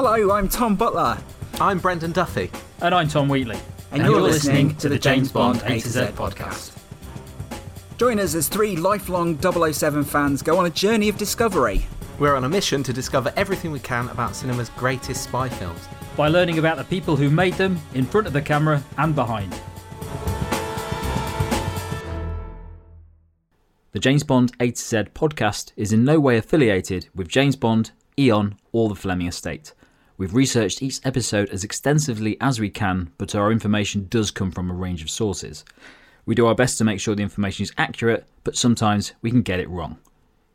Hello, I'm Tom Butler. I'm Brendan Duffy. And I'm Tom Wheatley. And, you're, listening to the James Bond A to Z podcast. Join us as three lifelong 007 fans go on a journey of discovery. We're on a mission to discover everything we can about cinema's greatest spy films. By learning about the people who made them, in front of the camera and behind. The James Bond A to Z podcast is in no way affiliated with James Bond, Eon, or the Fleming estate. We've researched each episode as extensively as we can, but our information does come from a range of sources. We do our best to make sure the information is accurate, but sometimes we can get it wrong.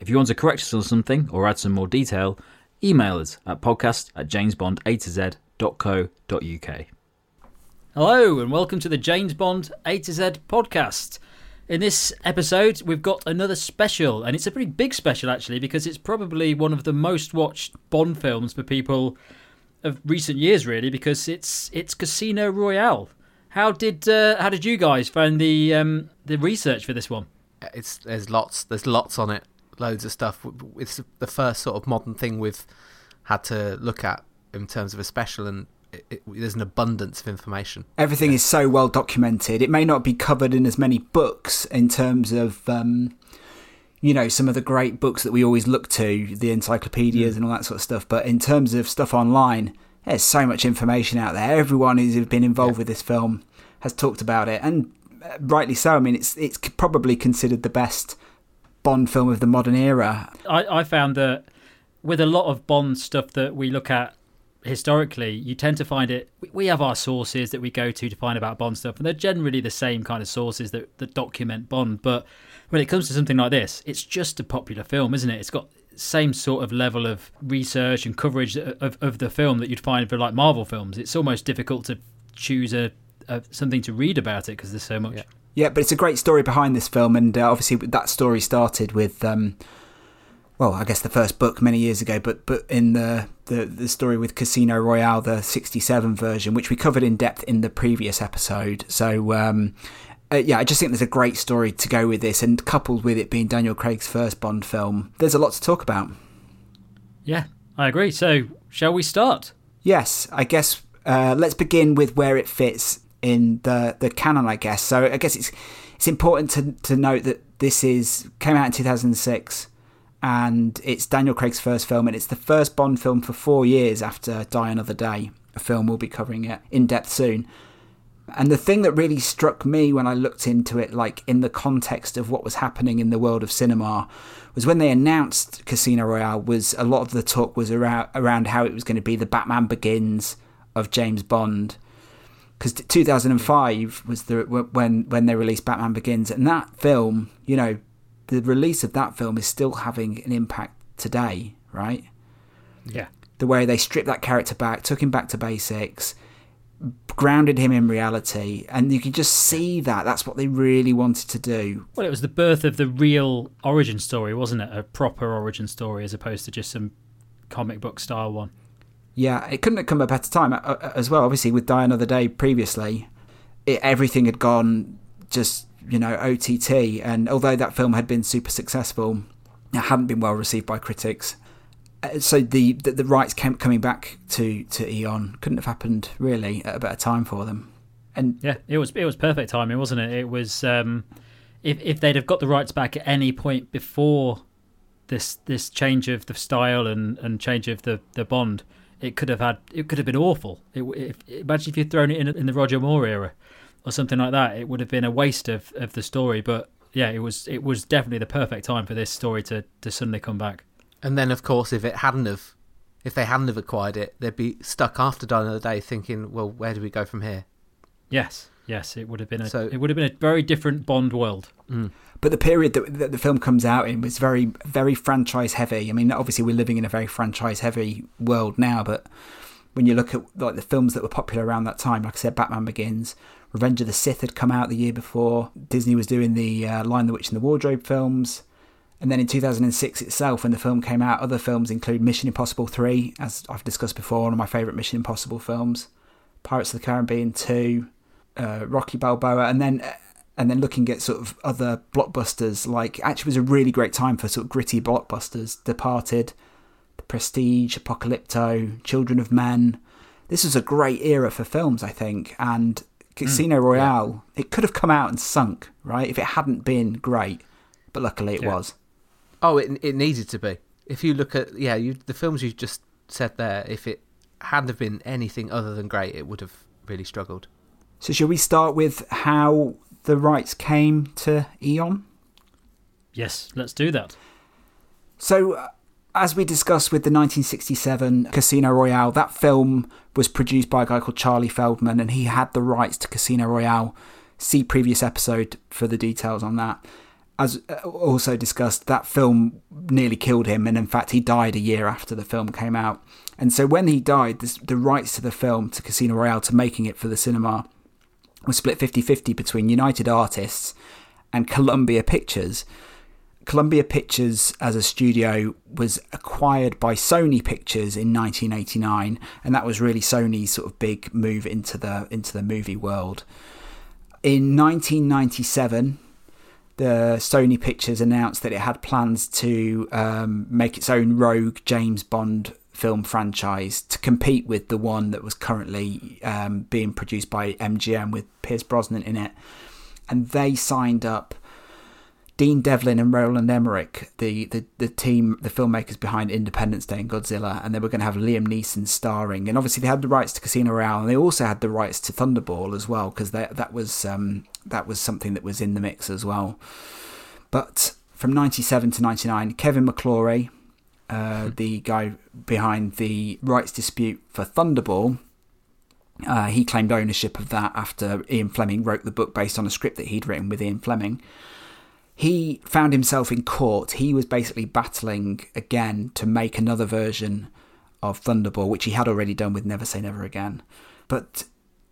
If you want to correct us on something or add some more detail, email us at podcast at jamesbond.a2z.co.uk. Hello, and welcome to the James Bond A to Z podcast. In this episode, we've got another special, and it's a pretty big special actually because it's probably one of the most watched Bond films for people of recent years, really, because it's it's Casino Royale. How did uh, how did you guys find the um, the research for this one? It's there's lots there's lots on it, loads of stuff. It's the first sort of modern thing we've had to look at in terms of a special, and it, it, there's an abundance of information. Everything yeah. is so well documented. It may not be covered in as many books in terms of. Um, you know some of the great books that we always look to, the encyclopedias mm. and all that sort of stuff. But in terms of stuff online, there's so much information out there. Everyone who's been involved yeah. with this film has talked about it, and uh, rightly so. I mean, it's it's probably considered the best Bond film of the modern era. I, I found that with a lot of Bond stuff that we look at historically, you tend to find it. We have our sources that we go to to find about Bond stuff, and they're generally the same kind of sources that, that document Bond. But when it comes to something like this, it's just a popular film, isn't it? It's got same sort of level of research and coverage of, of the film that you'd find for like Marvel films. It's almost difficult to choose a, a something to read about it because there's so much. Yeah. yeah. but it's a great story behind this film, and uh, obviously that story started with. Um, well, I guess the first book many years ago, but but in the, the the story with Casino Royale, the '67 version, which we covered in depth in the previous episode. So um, uh, yeah, I just think there's a great story to go with this, and coupled with it being Daniel Craig's first Bond film, there's a lot to talk about. Yeah, I agree. So, shall we start? Yes, I guess uh, let's begin with where it fits in the the canon. I guess so. I guess it's it's important to to note that this is came out in 2006 and it's Daniel Craig's first film, and it's the first Bond film for four years after Die Another Day, a film we'll be covering it in depth soon. And the thing that really struck me when I looked into it, like in the context of what was happening in the world of cinema, was when they announced Casino Royale. Was a lot of the talk was around around how it was going to be the Batman Begins of James Bond, because 2005 was the when when they released Batman Begins, and that film, you know, the release of that film is still having an impact today, right? Yeah. The way they stripped that character back, took him back to basics grounded him in reality and you can just see that that's what they really wanted to do. Well it was the birth of the real origin story wasn't it? A proper origin story as opposed to just some comic book style one. Yeah it couldn't have come at a better time uh, uh, as well obviously with die another day previously it, everything had gone just you know ott and although that film had been super successful it hadn't been well received by critics so the, the, the rights came coming back to to Eon couldn't have happened really at a better time for them. And yeah, it was it was perfect timing, wasn't it? It was um, if if they'd have got the rights back at any point before this this change of the style and, and change of the, the bond, it could have had it could have been awful. It, if, imagine if you'd thrown it in in the Roger Moore era or something like that. It would have been a waste of, of the story. But yeah, it was it was definitely the perfect time for this story to to suddenly come back. And then, of course, if it hadn't have, if they hadn't have acquired it, they'd be stuck after Die Another Day, thinking, well, where do we go from here? Yes, yes, it would have been a So- it would have been a very different Bond world. But the period that, that the film comes out in was very, very franchise heavy. I mean, obviously we're living in a very franchise heavy world now, but when you look at like the films that were popular around that time, like I said, Batman Begins, Revenge of the Sith had come out the year before. Disney was doing the uh, Lion, the Witch, and the Wardrobe films. And then in 2006 itself, when the film came out, other films include Mission Impossible 3, as I've discussed before, one of my favourite Mission Impossible films, Pirates of the Caribbean 2, uh, Rocky Balboa, and then and then looking at sort of other blockbusters, like actually was a really great time for sort of gritty blockbusters. Departed, The Prestige, Apocalypto, Children of Men. This was a great era for films, I think, and Casino Royale. It could have come out and sunk, right, if it hadn't been great, but luckily it Yeah. was. Oh, it it needed to be. If you look at yeah, you the films you just said there, if it hadn't have been anything other than great, it would have really struggled. So, shall we start with how the rights came to Eon? Yes, let's do that. So, uh, as we discussed with the 1967 Casino Royale, that film was produced by a guy called Charlie Feldman, and he had the rights to Casino Royale. See previous episode for the details on that. As uh, also discussed, that film nearly killed him, and in fact, he died a year after the film came out. And so, when he died, this, the rights to the film, to Casino Royale, to making it for the cinema, was split 50 50 between United Artists and Columbia Pictures. Columbia Pictures as a studio was acquired by Sony Pictures in 1989, and that was really Sony's sort of big move into the into the movie world. In 1997, the Sony Pictures announced that it had plans to um, make its own rogue James Bond film franchise to compete with the one that was currently um, being produced by MGM with Pierce Brosnan in it. And they signed up Dean Devlin and Roland Emmerich, the, the, the team, the filmmakers behind Independence Day and Godzilla, and they were going to have Liam Neeson starring. And obviously, they had the rights to Casino Royale, and they also had the rights to Thunderball as well, because that was um, that was something that was in the mix as well. But from '97 to '99, Kevin McClory, uh, the guy behind the rights dispute for Thunderball, uh, he claimed ownership of that after Ian Fleming wrote the book based on a script that he'd written with Ian Fleming he found himself in court. He was basically battling again to make another version of Thunderball, which he had already done with Never Say Never Again. But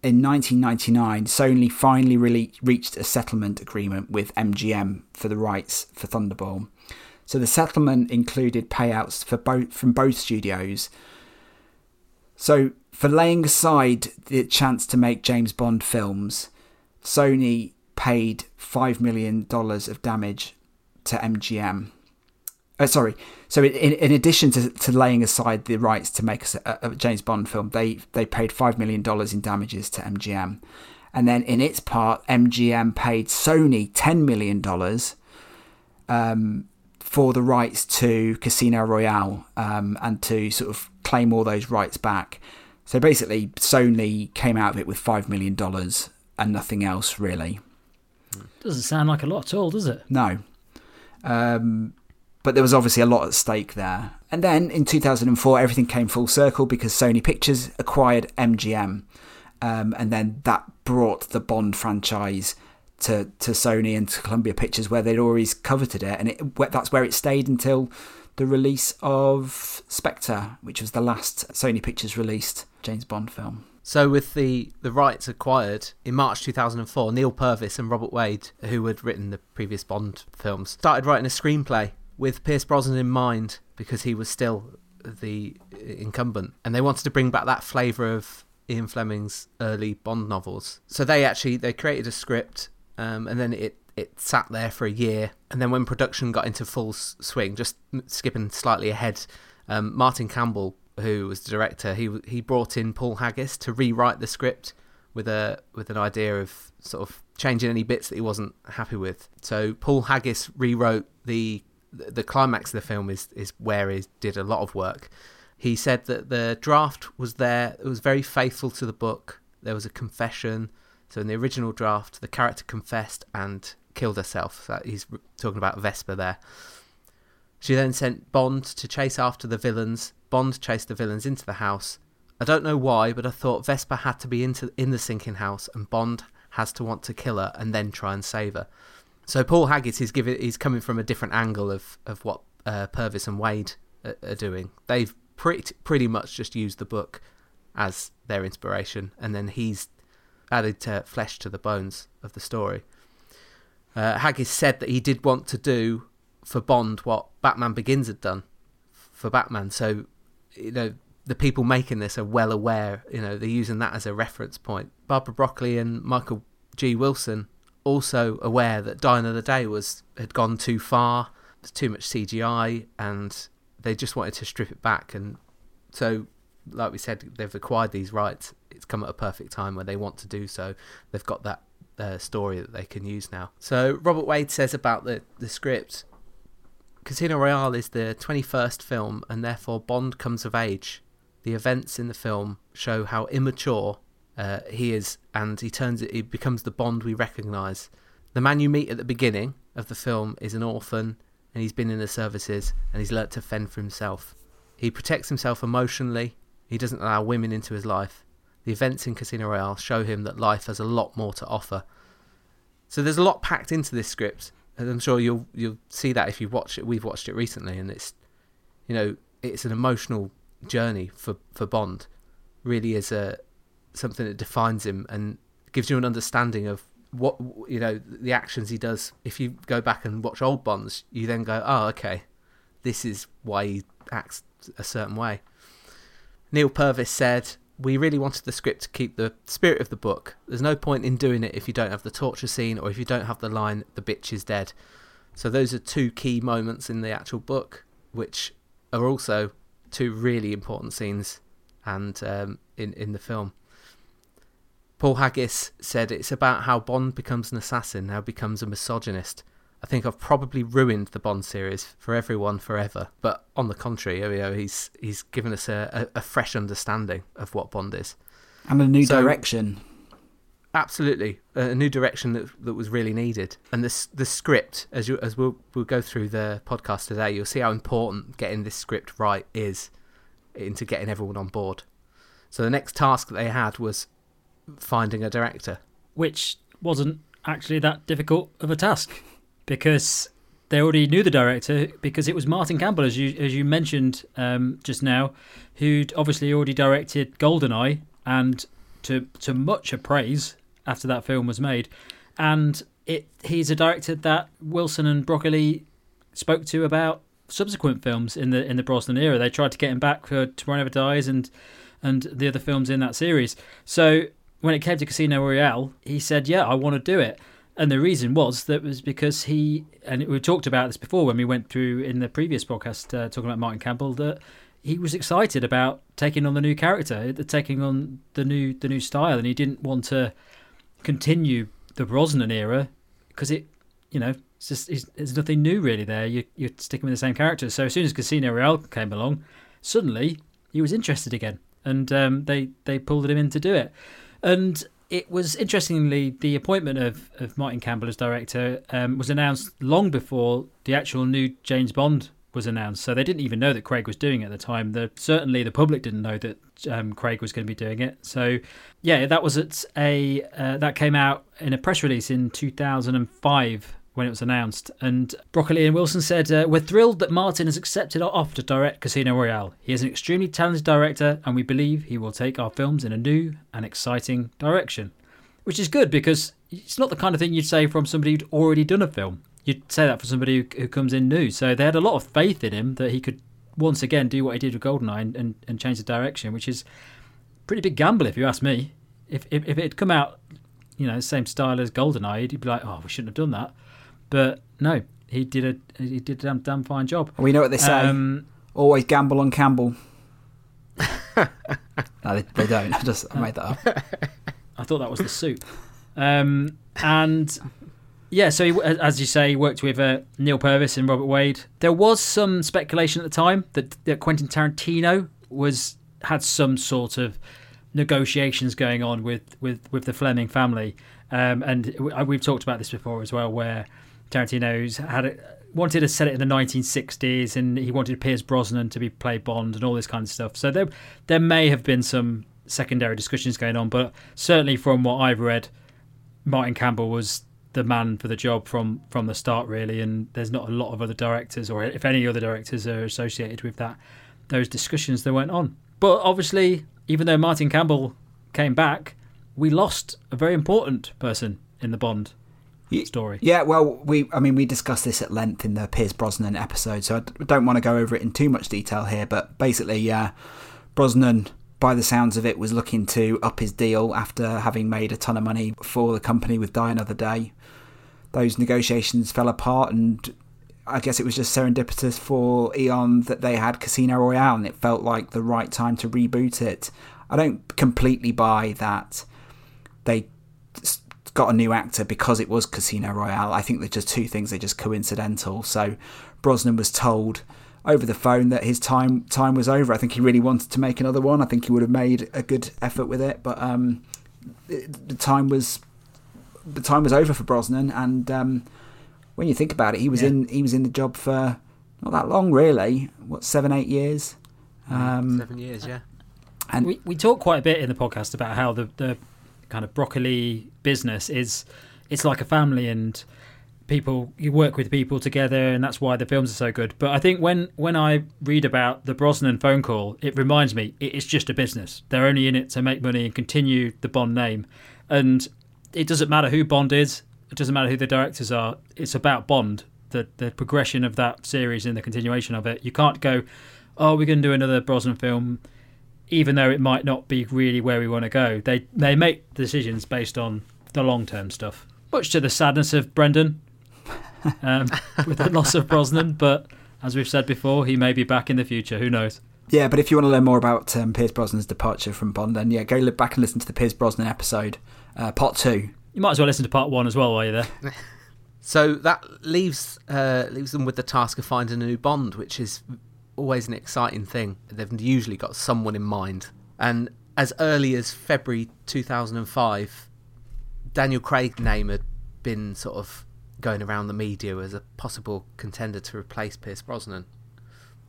in 1999, Sony finally really reached a settlement agreement with MGM for the rights for Thunderball. So the settlement included payouts for both from both studios. So for laying aside the chance to make James Bond films, Sony paid five million dollars of damage to MGM. Uh, sorry, so in, in addition to, to laying aside the rights to make a, a James Bond film, they they paid five million dollars in damages to MGM, and then in its part, MGM paid Sony ten million dollars um, for the rights to Casino Royale um, and to sort of claim all those rights back. So basically, Sony came out of it with five million dollars and nothing else really. Doesn't sound like a lot at all, does it? No. Um, but there was obviously a lot at stake there. And then in 2004, everything came full circle because Sony Pictures acquired MGM. Um, and then that brought the Bond franchise to, to Sony and to Columbia Pictures, where they'd always coveted it. And it, that's where it stayed until the release of Spectre, which was the last Sony Pictures released James Bond film. So, with the, the rights acquired in March 2004, Neal Purvis and Robert Wade, who had written the previous Bond films, started writing a screenplay with Pierce Brosnan in mind because he was still the incumbent. And they wanted to bring back that flavour of Ian Fleming's early Bond novels. So they actually they created a script um, and then it, it sat there for a year. And then when production got into full swing, just skipping slightly ahead, um, Martin Campbell who was the director, he he brought in Paul Haggis to rewrite the script with a with an idea of sort of changing any bits that he wasn't happy with. So Paul Haggis rewrote the the climax of the film is is where he did a lot of work. He said that the draft was there, it was very faithful to the book. There was a confession. So in the original draft, the character confessed and killed herself. So he's talking about Vesper there. She then sent Bond to chase after the villains. Bond chased the villains into the house, I don't know why, but I thought Vesper had to be into in the sinking house, and Bond has to want to kill her and then try and save her. So Paul Haggis is giving he's coming from a different angle of of what uh, Purvis and Wade are, doing. They've pretty pretty much just used the book as their inspiration, and then he's added flesh to the bones of the story. Uh, Haggis said that he did want to do for Bond what Batman Begins had done for Batman. So, you know, the people making this are well aware, you know, they're using that as a reference point. Barbara Broccoli and Michael G. Wilson also aware that Die Another Day was had gone too far, there's too much CGI, and they just wanted to strip it back. And so, like we said, they've acquired these rights. It's come at a perfect time where they want to do so. They've got that uh, story that they can use now. So Robert Wade says about the the script. Casino Royale is the 21st film, and therefore Bond comes of age. The events in the film show how immature uh, he is, and he turns it. He becomes the Bond we recognise. The man you meet at the beginning of the film is an orphan, and he's been in the services, and he's learnt to fend for himself. He protects himself emotionally. He doesn't allow women into his life. The events in Casino Royale show him that life has a lot more to offer. So there's a lot packed into this script, and I'm sure you'll you'll see that if you watch it. We've watched it recently, and it's you know it's an emotional journey for for Bond. Really is a something that defines him and gives you an understanding of what you know the actions he does. If you go back and watch old Bonds, you then go, oh okay, this is why he acts a certain way. Neal Purvis said, We really wanted the script to keep the spirit of the book. There's no point in doing it if you don't have the torture scene or if you don't have the line, the bitch is dead. So those are two key moments in the actual book, which are also two really important scenes and um, in, in the film. Paul Haggis said it's about how Bond becomes an assassin, how becomes a misogynist. I think I've probably ruined the Bond series for everyone forever. But on the contrary, oh, you know, he's he's given us a, a, a fresh understanding of what Bond is. And a new So- direction. Absolutely, a new direction that that was really needed. And this the script, as you as we'll we'll go through the podcast today, you'll see how important getting this script right is into getting everyone on board. So the next task that they had was finding a director. which wasn't actually that difficult of a task because they already knew the director because it was Martin Campbell, as you as you mentioned um, just now, who'd obviously already directed Goldeneye and to to much praise after that film was made, and it he's a director that Wilson and Broccoli spoke to about subsequent films in the in the Brosnan era. They tried to get him back for Tomorrow Never Dies and and the other films in that series. So when it came to Casino Royale, he said, "Yeah, I want to do it." And the reason was that was because he and we talked about this before when we went through in the previous podcast uh, talking about Martin Campbell that he was excited about taking on the new character, taking on the new the new style, and he didn't want to continue the Brosnan era because it, you know, it's just it's, there's nothing new really there. You you're sticking with the same characters. So as soon as Casino Royale came along, suddenly he was interested again, and um, they they pulled him in to do it. And it was interestingly the appointment of, of Martin Campbell as director um, was announced long before the actual new James Bond was announced. So they didn't even know that Craig was doing it at the time. The, certainly the public didn't know that um, Craig was going to be doing it. So yeah, that was at a uh, that came out in a press release in 2005 when it was announced. And Broccoli and Wilson said, uh, We're thrilled that Martin has accepted our offer to direct Casino Royale. He is an extremely talented director, and we believe he will take our films in a new and exciting direction. Which is good because it's not the kind of thing you'd say from somebody who'd already done a film. You'd say that for somebody who, who comes in new. So they had a lot of faith in him that he could once again do what he did with Goldeneye and, and, and change the direction, which is pretty big gamble if you ask me. If, if, if it had come out, you know, same style as Goldeneye, you'd be like, oh, we shouldn't have done that. But no, he did a he did a damn, damn fine job. We know what they say. Um, Always gamble on Campbell. no, they, they don't. I just I made that up. I thought that was the soup. Um, and yeah, so he, as you say, he worked with uh, Neal Purvis and Robert Wade. There was some speculation at the time that, that Quentin Tarantino was had some sort of negotiations going on with with, with the Fleming family, um, and we- we've talked about this before as well, where Tarantino's had a, wanted to set it in the 1960s, and he wanted Pierce Brosnan to be play Bond and all this kind of stuff. So there there may have been some secondary discussions going on, but certainly from what I've read, Martin Campbell was the man for the job from from the start, really. And there's not a lot of other directors, or if any other directors are associated with that those discussions that went on. But obviously, even though Martin Campbell came back, we lost a very important person in the Bond story. Yeah, well, we I mean we discussed this at length in the Pierce Brosnan episode, so I don't want to go over it in too much detail here. But basically, yeah, Brosnan, by the sounds of it, was looking to up his deal after having made a ton of money for the company with Die Another Day. Those negotiations fell apart, and I guess it was just serendipitous for Eon that they had Casino Royale, and it felt like the right time to reboot it. I don't completely buy that they got a new actor because it was Casino Royale. I think they're just two things, they're just coincidental. So Brosnan was told over the phone that his time time was over. I think he really wanted to make another one. I think he would have made a good effort with it, but um, the time was the time was over for Brosnan. And um, when you think about it, he was yeah. in he was in the job for not that long, really. What seven eight years? Um, seven years, yeah. And we we talk quite a bit in the podcast about how the the kind of broccoli business is it's like a family and people you work with people together and that's why the films are so good. But i think when when i read about the brosnan phone call it reminds me it's just a business. They're only in it to make money and continue the bond name. And it doesn't matter who bond is it doesn't matter who the directors are it's about bond the the progression of that series and the continuation of it. You can't go oh we're going to do another brosnan film even though it might not be really where we want to go, they they make decisions based on the long term stuff. Much to the sadness of Brendan um, with the loss of Brosnan, but as we've said before, he may be back in the future. Who knows? Yeah, but if you want to learn more about um, Pierce Brosnan's departure from Bond, then yeah, go look back and listen to the Pierce Brosnan episode, uh, part two. You might as well listen to part one as well while you're there. so that leaves uh, leaves them with the task of finding a new Bond, which is always an exciting thing. They've usually got someone in mind. And as early as February 2005, Daniel Craig's name had been sort of going around the media as a possible contender to replace Pierce Brosnan.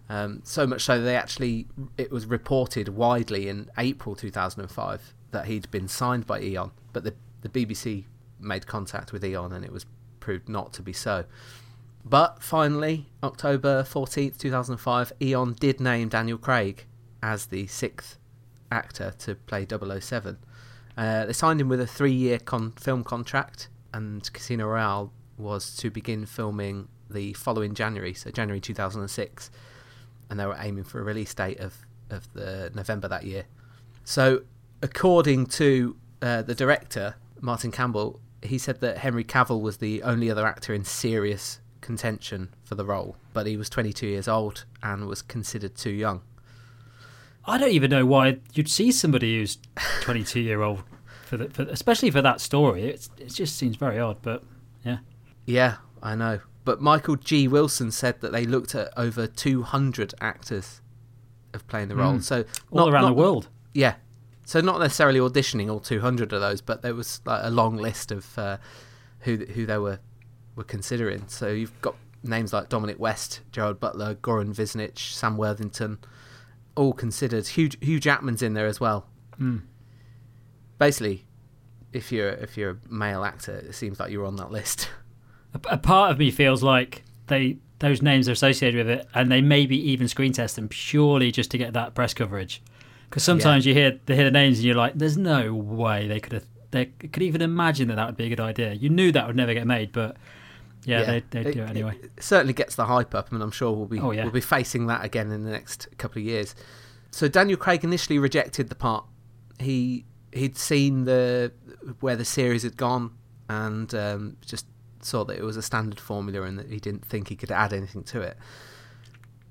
Um, so much so that they actually it was reported widely in April 2005 that he'd been signed by Eon, but the the BBC made contact with Eon and it was proved not to be so. But finally, October 14th, 2005, Eon did name Daniel Craig as the sixth actor to play 007. Uh, they signed him with a three year con- film contract, and Casino Royale was to begin filming the following January, so January 2006. And they were aiming for a release date of, of the November that year. So, according to uh, the director, Martin Campbell, he said that Henry Cavill was the only other actor in serious contention for the role, but he was 22 years old and was considered too young. I don't even know why you'd see somebody who's 22 year old for, the, for especially for that story. It's, it just seems very odd, but yeah. Yeah, I know. But Michael G. Wilson said that they looked at over 200 actors of playing the role. Mm. So all around not, the world. Yeah. So not necessarily auditioning all 200 of those, but there was like a long list of uh, who who they were were considering. So you've got names like Dominic West, Gerald Butler, Goran Visnjic, Sam Worthington, all considered. Hugh, Hugh Jackman's in there as well. Mm. Basically, if you're if you're a male actor, it seems like you're on that list. A, a part of me feels like they those names are associated with it, and they maybe even screen test them purely just to get that press coverage. Because sometimes yeah. you hear they hear the names and you're like, "There's no way they could have they could even imagine that that would be a good idea." You knew that would never get made, but yeah, yeah. they they do it, anyway. It certainly gets the hype up, and I'm sure we'll be oh, yeah. we'll be facing that again in the next couple of years. So Daniel Craig initially rejected the part. He he'd seen the where the series had gone, and um, just saw that it was a standard formula, and that he didn't think he could add anything to it.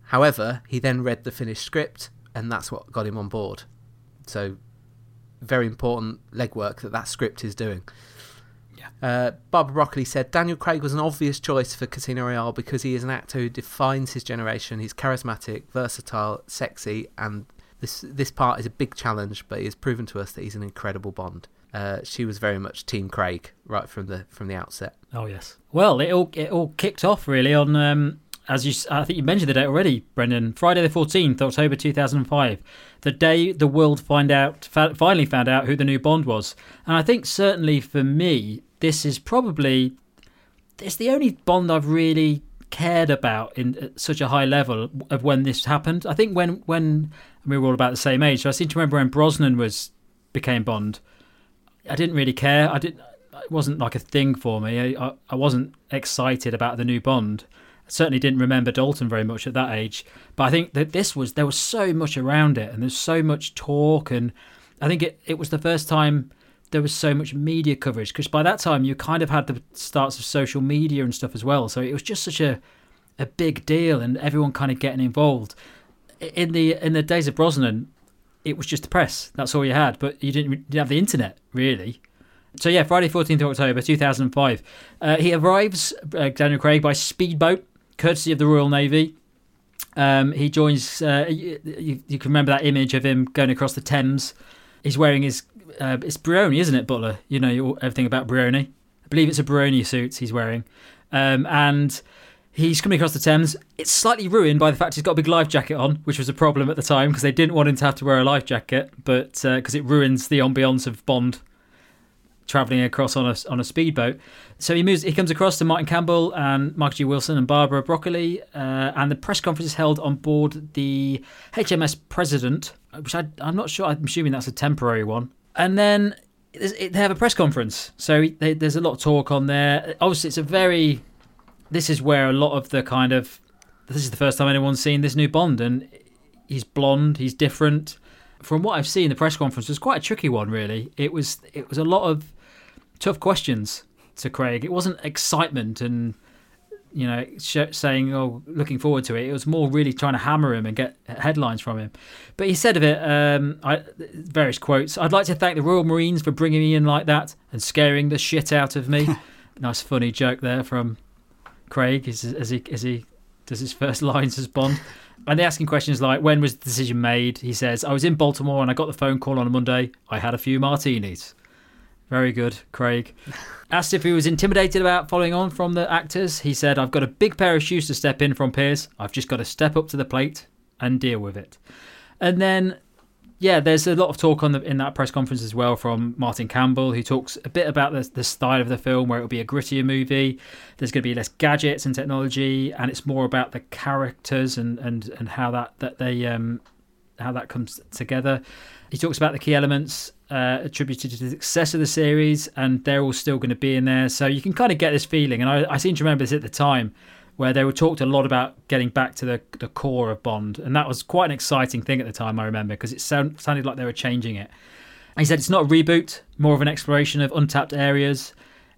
However, he then read the finished script, and that's what got him on board. So, very important legwork that that script is doing. Uh, Barbara Broccoli said Daniel Craig was an obvious choice for Casino Royale because he is an actor who defines his generation. He's charismatic, versatile, sexy, and this this part is a big challenge, but he has proven to us that he's an incredible Bond. uh, she was very much Team Craig right from the from the outset. Oh yes. Well, it all it all kicked off really on um, as you I think you mentioned the date already, Brendan. Friday the fourteenth, October two thousand and five, the day the world find out finally found out who the new Bond was, and I think certainly for me, this is probably it's the only Bond I've really cared about in such a high level of when this happened. I think when when we were all about the same age, so I seem to remember when Brosnan was became Bond. I didn't really care. I didn't. It wasn't like a thing for me. I, I wasn't excited about the new Bond. I certainly didn't remember Dalton very much at that age. But I think that this was there was so much around it, and there's so much talk, and I think it, it was the first time there was so much media coverage because by that time you kind of had the starts of social media and stuff as well. So it was just such a a big deal, and everyone kind of getting involved. In the in the days of Brosnan, it was just the press. That's all you had, but you didn't, you didn't have the internet really. So yeah, Friday, fourteenth of October, two thousand and five. Uh, he arrives, uh, Daniel Craig, by speedboat, courtesy of the Royal Navy. Um, he joins. Uh, you, you, can remember that image of him going across the Thames. He's wearing his. Uh, it's Brioni, isn't it, Butler? You know everything about Brioni. I believe it's a Brioni suit he's wearing, um, and He's coming across the Thames. It's slightly ruined by the fact he's got a big life jacket on, which was a problem at the time because they didn't want him to have to wear a life jacket, but because uh, it ruins the ambience of Bond traveling across on a on a speedboat. So he moves. He comes across to Martin Campbell and Michael G. Wilson and Barbara Broccoli, uh, and the press conference is held on board the HMS President, which I, am not sure. I'm assuming that's a temporary one. And then they have a press conference, so they, there's a lot of talk on there. Obviously, it's a very this is where a lot of the kind of this is the first time anyone's seen this new Bond, and he's blonde, he's different. From what I've seen, the press conference was quite a tricky one. Really, it was it was a lot of tough questions to Craig. It wasn't excitement and you know saying oh looking forward to it. It was more really trying to hammer him and get headlines from him. But he said of it um, I, various quotes. I'd like to thank the Royal Marines for bringing me in like that and scaring the shit out of me. nice funny joke there from Craig as, as he as he does his first lines as Bond. And they're asking questions like, when was the decision made? He says, I was in Baltimore and I got the phone call on a Monday. I had a few martinis. Very good, Craig. Asked if he was intimidated about following on from the actors, he said, I've got a big pair of shoes to step in from Pierce. I've just got to step up to the plate and deal with it. And then yeah, there's a lot of talk on the, in that press conference as well from Martin Campbell, who talks a bit about the, the style of the film, where it'll be a grittier movie. There's going to be less gadgets and technology, and it's more about the characters and and, and how that that they um, how that comes together. He talks about the key elements uh, attributed to the success of the series, and they're all still going to be in there. So you can kind of get this feeling, and I, I seem to remember this at the time where they were talked a lot about getting back to the, the core of Bond. And that was quite an exciting thing at the time, I remember, because it sound, sounded like they were changing it. And he said it's not a reboot, more of an exploration of untapped areas.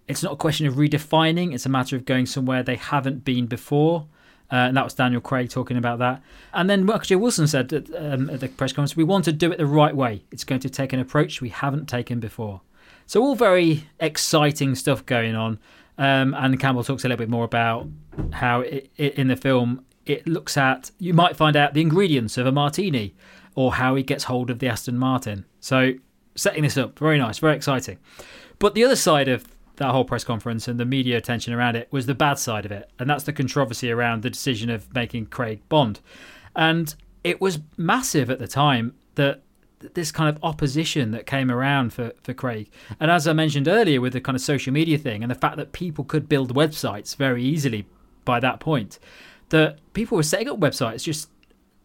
It's not a question of redefining, it's a matter of going somewhere they haven't been before. Uh, and that was Daniel Craig talking about that. And then Michael J. Wilson said at, um, at the press conference, we want to do it the right way. It's going to take an approach we haven't taken before. So, all very exciting stuff going on. Um, and Campbell talks a little bit more about how it, it, in the film it looks at you might find out the ingredients of a martini or how he gets hold of the Aston Martin. So setting this up, very nice, very exciting. But the other side of that whole press conference and the media attention around it was the bad side of it, and that's the controversy around the decision of making Craig Bond. And it was massive at the time that this kind of opposition that came around for, for Craig. And as I mentioned earlier, with the kind of social media thing and the fact that people could build websites very easily by that point, that people were setting up websites just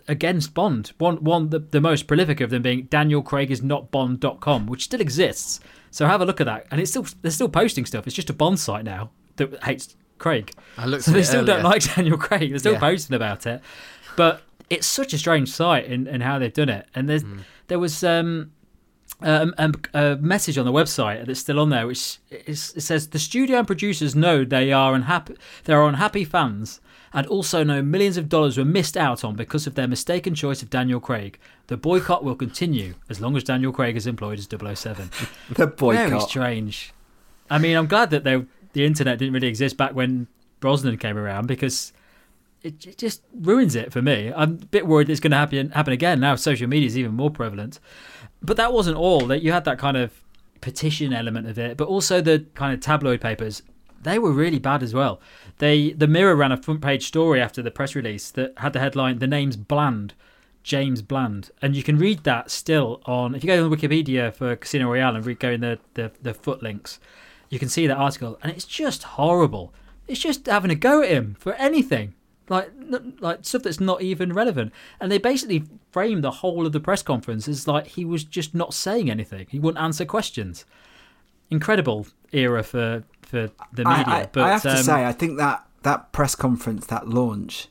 against Bond. One, one the, the most prolific of them being Daniel Craig is not Bond.com, which still exists. So have a look at that. And it's still they're still posting stuff. It's just a Bond site now that hates Craig. I looked so they still earlier. don't like Daniel Craig. They're still Yeah. posting about it. But it's such a strange site in, in how they've done it. And there's Mm. there was um, um, um, a message on the website that's still on there, which is, it says the studio and producers know they are unhappy. There are unhappy fans, and also know millions of dollars were missed out on because of their mistaken choice of Daniel Craig. The boycott will continue as long as Daniel Craig is employed as 007. The Very boycott. strange. I mean, I'm glad that they, the internet didn't really exist back when Brosnan came around because it, it just ruins it for me. I'm a bit worried it's going to happen happen again now. Social media is even more prevalent, but that wasn't all. That you had that kind of petition element of it, but also the kind of tabloid papers. They were really bad as well. They the Mirror ran a front page story after the press release that had the headline "The name's Bland." James Bland, and you can read that still on. If you go on Wikipedia for Casino Royale and read going the the, the foot links, you can see that article, and it's just horrible. It's just having a go at him for anything, like like stuff that's not even relevant. And they basically framed the whole of the press conference as like he was just not saying anything. He wouldn't answer questions. Incredible era for for the media. I, I, but I have um, to say, I think that that press conference, that launch,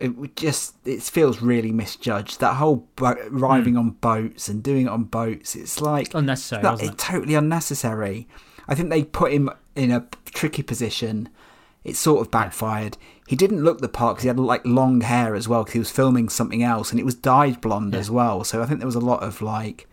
it just it feels really misjudged. That whole bo- arriving on boats and doing it on boats, it's like unnecessary, it's, not- wasn't it? it's totally unnecessary. I think they put him in a tricky position. It sort of backfired. He didn't look the part because he had like long hair as well because he was filming something else and it was dyed blonde as well. So I think there was a lot of like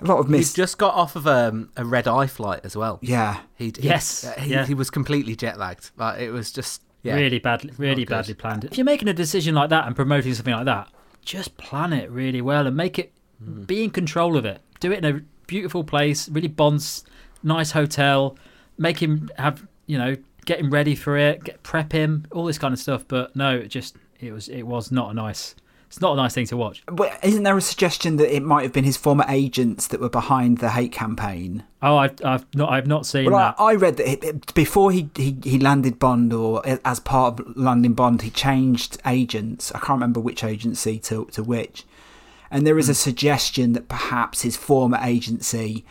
a lot of He just got off of um, a red eye flight as well. Yeah, He'd, he- Yes, uh, he, yeah. he was completely jet lagged. Like it was just yeah. Really badly, really badly planned. If you're making a decision like that and promoting something like that, just plan it really well and make it Hmm. be in control of it. Do it in a beautiful place, really bonds, nice hotel. Make him have, you know, get him ready for it, get prep him, all this kind of stuff. But no, it just it was it was not a nice. It's not a nice thing to watch. but isn't there a suggestion that it might have been his former agents that were behind the hate campaign? Oh, I've I've not I've not seen Well, that. I, I read that it, before he, he, he landed Bond, or as part of landing Bond, he changed agents. I can't remember which agency to, to which. And there is Hmm. a suggestion that perhaps his former agency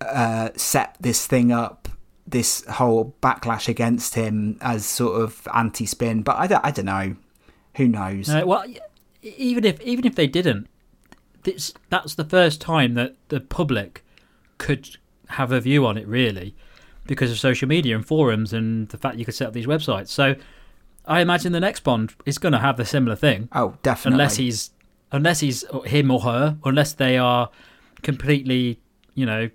uh, set this thing up, this whole backlash against him as sort of anti spin. But I don't, I don't know. Who knows? No, well, even if even if they didn't, this, that's the first time that the public could have a view on it, really, because of social media and forums and the fact you could set up these websites. So, I imagine the next Bond is going to have the similar thing, Oh, definitely. unless he's unless he's him or her, unless they are completely, you know,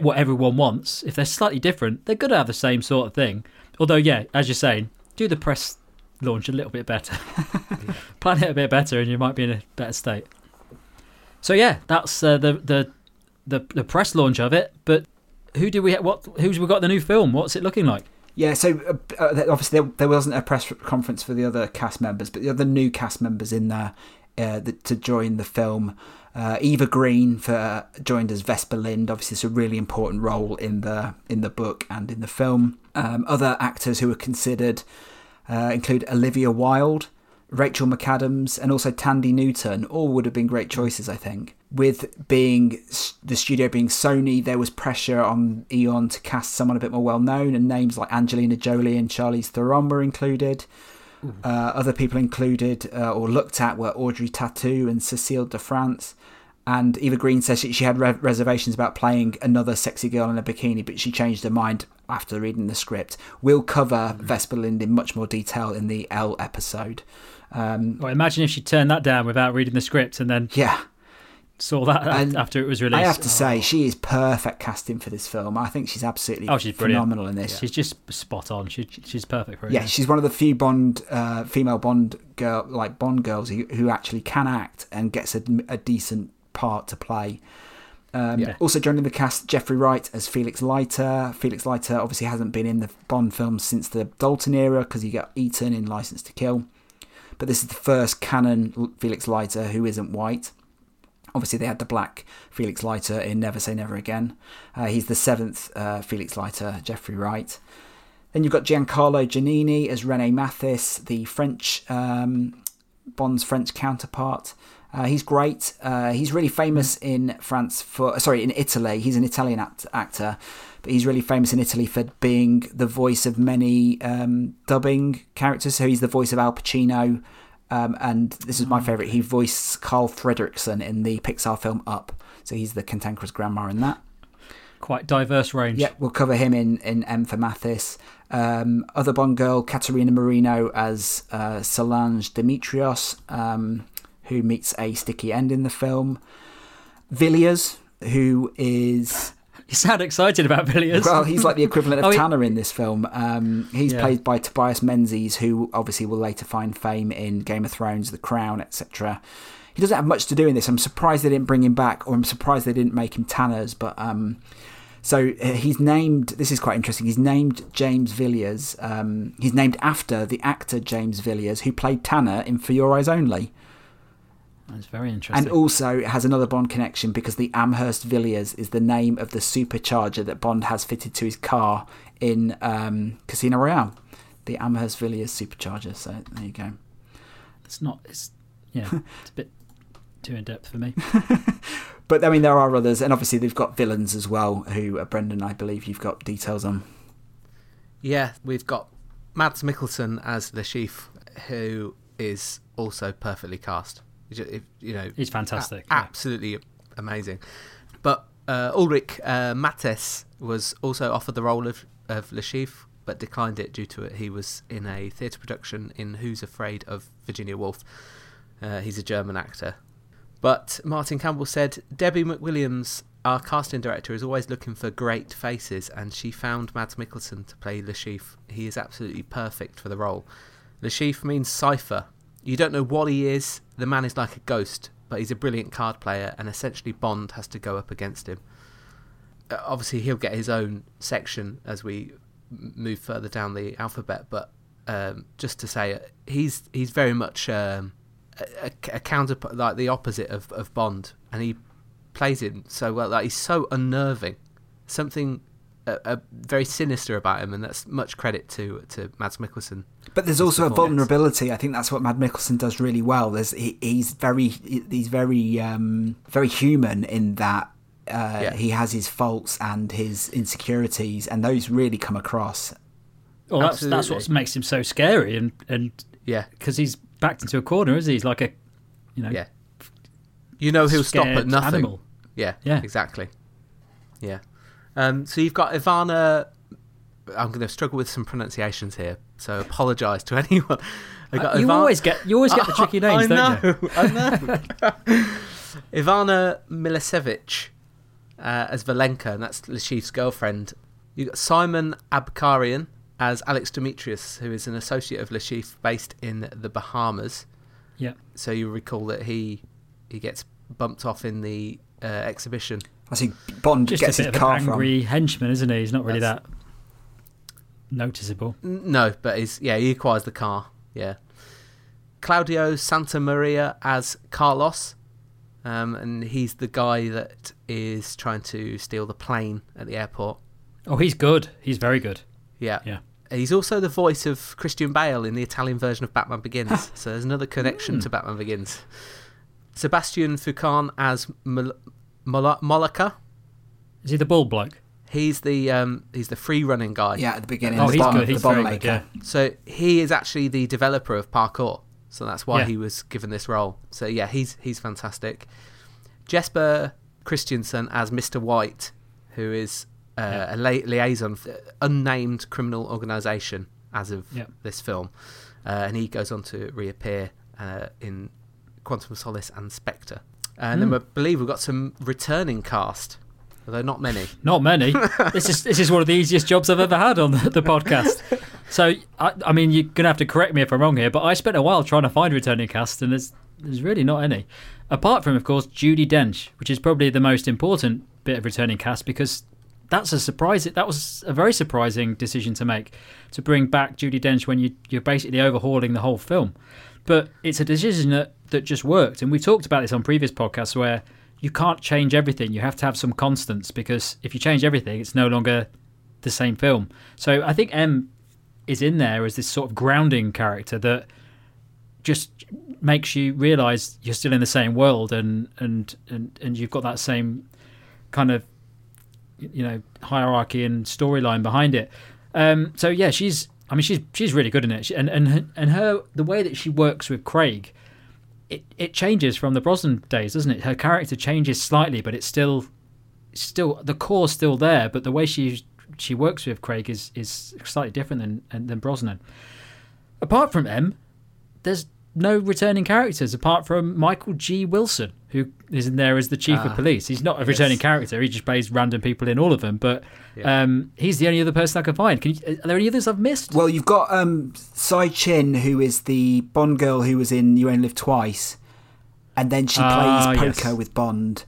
what everyone wants. If they're slightly different, they're going to have the same sort of thing. Although, yeah, as you're saying, do the press launch a little bit better, plan it a bit better, and you might be in a better state. So yeah, that's uh, the the the the press launch of it. But who do we what who's we got the new film? What's it looking like? Yeah, so uh, uh, obviously there, there wasn't a press conference for the other cast members, but the other new cast members in there uh, that, to join the film. Uh, Eva Green for joined as Vesper Lynd. Obviously, it's a really important role in the in the book and in the film. Um, other actors who were considered uh, include Olivia Wilde, Rachel McAdams, and also Thandie Newton. All would have been great choices, I think. With being the studio being Sony, there was pressure on Eon to cast someone a bit more well known, and names like Angelina Jolie and Charlize Theron were included. Uh, other people included uh, or looked at were Audrey Tautou and Cecile de France. And Eva Green says she, she had re- reservations about playing another sexy girl in a bikini, but she changed her mind after reading the script. We'll cover Vesper Lynd in much more detail in the L episode. Um, Well, imagine if she turned that down without reading the script and then yeah, saw that And after it was released. I have to say she is perfect casting for this film. I think she's absolutely Oh, she's brilliant. phenomenal in this. she's just spot on. She, she's perfect for it. yeah, she's one of the few Bond, uh, female Bond girl, like Bond girls, who, who actually can act and gets a, a decent part to play. Um, Yeah. Also joining the cast, Jeffrey Wright as Felix Leiter. Felix Leiter obviously hasn't been in the Bond films since the Dalton era because he got eaten in License to Kill. But this is the first canon Felix Leiter who isn't white. Obviously, they had the black Felix Leiter in Never Say Never Again. Uh, he's the seventh uh, Felix Leiter, Jeffrey Wright. Then you've got Giancarlo Giannini as Rene Mathis, the French um, Bond's French counterpart. Uh, he's great. Uh, he's really famous in France for sorry in Italy. He's an Italian act- actor, but he's really famous in Italy for being the voice of many um, dubbing characters. So he's the voice of Al Pacino, um, and this is my favourite. He voiced Carl Fredricksen in the Pixar film Up. So he's the cantankerous grandma in that. quite diverse range. Yeah, we'll cover him in, in M for Mathis. Um, other Bond girl, Caterina Murino as uh, Solange Dimitrios, um, who meets a sticky end in the film. Villiers, who is You sound excited about Villiers. Well, he's like the equivalent of Oh, Tanner in this film. Um, he's Yeah. played by Tobias Menzies, who obviously will later find fame in Game of Thrones, The Crown, etc. He doesn't have much to do in this. I'm surprised they didn't bring him back, or I'm surprised they didn't make him Tanner's. But um, so uh, he's named. This is quite interesting. He's named James Villiers. Um, he's named after the actor James Villiers, who played Tanner in For Your Eyes Only. That's very interesting. And also it has another Bond connection because the Amherst Villiers is the name of the supercharger that Bond has fitted to his car in um, Casino Royale. The Amherst Villiers supercharger. So there you go. it's not. It's yeah. It's a bit too in depth for me. But I mean, there are others, and obviously they've got villains as well. Who uh, Brendan, I believe you've got details on. Yeah, we've got Mads Mikkelsen as Le Chiffre, who is also perfectly cast. If- You know, He's fantastic. a- yeah. absolutely amazing. But uh, Ulrich uh, Matthes was also offered the role of of Le Chiffre, but declined it due to it. He was in a theatre production in Who's Afraid of Virginia Woolf. Uh, he's a German actor. But Martin Campbell said Debbie McWilliams, our casting director, is always looking for great faces, and she found Mads Mikkelsen to play Le Chiffre. He is absolutely perfect for the role. Le Chiffre means cipher. You don't know what he is. The man is like a ghost, but he's a brilliant card player, and essentially Bond has to go up against him. Uh, obviously, he'll get his own section as we move further down the alphabet, but um, just to say, uh, he's he's very much um, a, a, counter, like the opposite of, of Bond, and he plays him so well. Like he's so unnerving, something uh, uh, very sinister about him, and that's much credit to to Mads Mikkelsen. But there's also a vulnerability. I think that's what Mads Mikkelsen does really well. There's he, he's very he's very um, very human in that uh, Yeah. he has his faults and his insecurities, and those really come across. Well, that's that's what makes him so scary, and and Yeah, because he's backed into a corner, isn't he? He's like a, you know, yeah. You know he'll stop at nothing. Animal. Yeah, Yeah. exactly. Yeah. Um, so you've got Ivana. I'm going to struggle with some pronunciations here, so apologise to anyone. I've got Uh, you Ivan- always get you always get the tricky names, I don't know, you? I know. Ivana Milicevic uh, as Valenka, and that's Le Chiffre's girlfriend. You got Simon Abkarian as Alex Dimitrios, who is an associate of Le Chiffre based in the Bahamas. Yeah. So you recall that he he gets bumped off in the uh, exhibition. I see Bond Just gets a his bit of car an from. angry henchman, isn't he? He's not really That's- that noticeable. No, but he's yeah he acquires the car. Yeah. Claudio Santamaria as Carlos, um, and he's the guy that is trying to steal the plane at the airport. Oh, he's good. He's very good. Yeah. Yeah. He's also the voice of Christian Bale in the Italian version of Batman Begins. so there's another connection to Batman Begins. Sebastian Foucan as Mol- Mol- Mollaka. Is he the bald bloke? He's the um, he's the free running guy. Yeah, at the beginning. Oh, the he's bomb, good. The He's bomb very maker. good. Yeah. So he is actually the developer of parkour. So that's why Yeah. he was given this role. So yeah, he's he's fantastic. Jesper Christensen as Mr. White, who is uh, Yeah. a li- liaison for unnamed criminal organisation as of Yeah. this film, uh, and he goes on to reappear uh, in Quantum of Solace and Spectre. And Hmm. then I believe we've got some returning cast, although not many. Not many. this is this is one of the easiest jobs I've ever had on the, the podcast. So I, I mean, you're gonna have to correct me if I'm wrong here, but I spent a while trying to find returning cast, and there's there's really not any. Apart from, of course, Judi Dench, which is probably the most important bit of returning cast because that's a surprise. That was a very surprising decision to make to bring back Judi Dench when you you're basically overhauling the whole film. But it's a decision that, that just worked. And we talked about this on previous podcasts where you can't change everything. You have to have some constants because if you change everything, it's no longer the same film. So I think M is in there as this sort of grounding character that just makes you realize you're still in the same world and and and, and you've got that same kind of you know hierarchy and storyline behind it. Um, so yeah, she's I mean she's she's really good in it, she, and and and her the way that she works with Craig, it it changes from the Brosnan days, doesn't it? Her character changes slightly, but it's still still the core's still there, but the way she she works with Craig is is slightly different than than Brosnan. Apart from M, there's no returning characters apart from Michael G. Wilson, who is in there as the chief Ah, of police. He's not a returning yes. character; he just plays random people in all of them. But Yeah. um, he's the only other person I can find. Can you, are there any others I've missed? Well, you've got um, Tsai Chin, who is the Bond girl who was in You Only Live Twice, and then she Ah, plays yes. poker with Bond.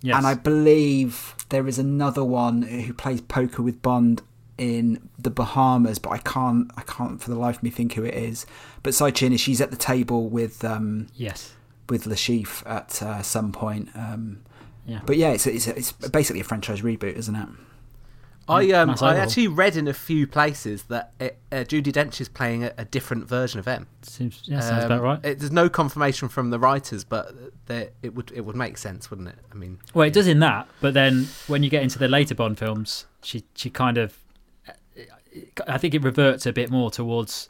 yes. And I believe there is another one who plays poker with Bond in the Bahamas, but I can't, I can't for the life of me think who it is. But Tsai Chin is she's at the table with um, yes. with Le Chiffre at uh, some point. Um, Yeah. But yeah, it's it's, it's basically a franchise reboot, isn't it? I um Mass I Eyeball. actually read in a few places that it, uh, Judi Dench is playing a, a different version of M. Seems yeah, sounds Um, about right. It, there's no confirmation from the writers, but there, it would it would make sense, wouldn't it? I mean, Well, it does in that, but then when you get into the later Bond films, she she kind of, I think it reverts a bit more towards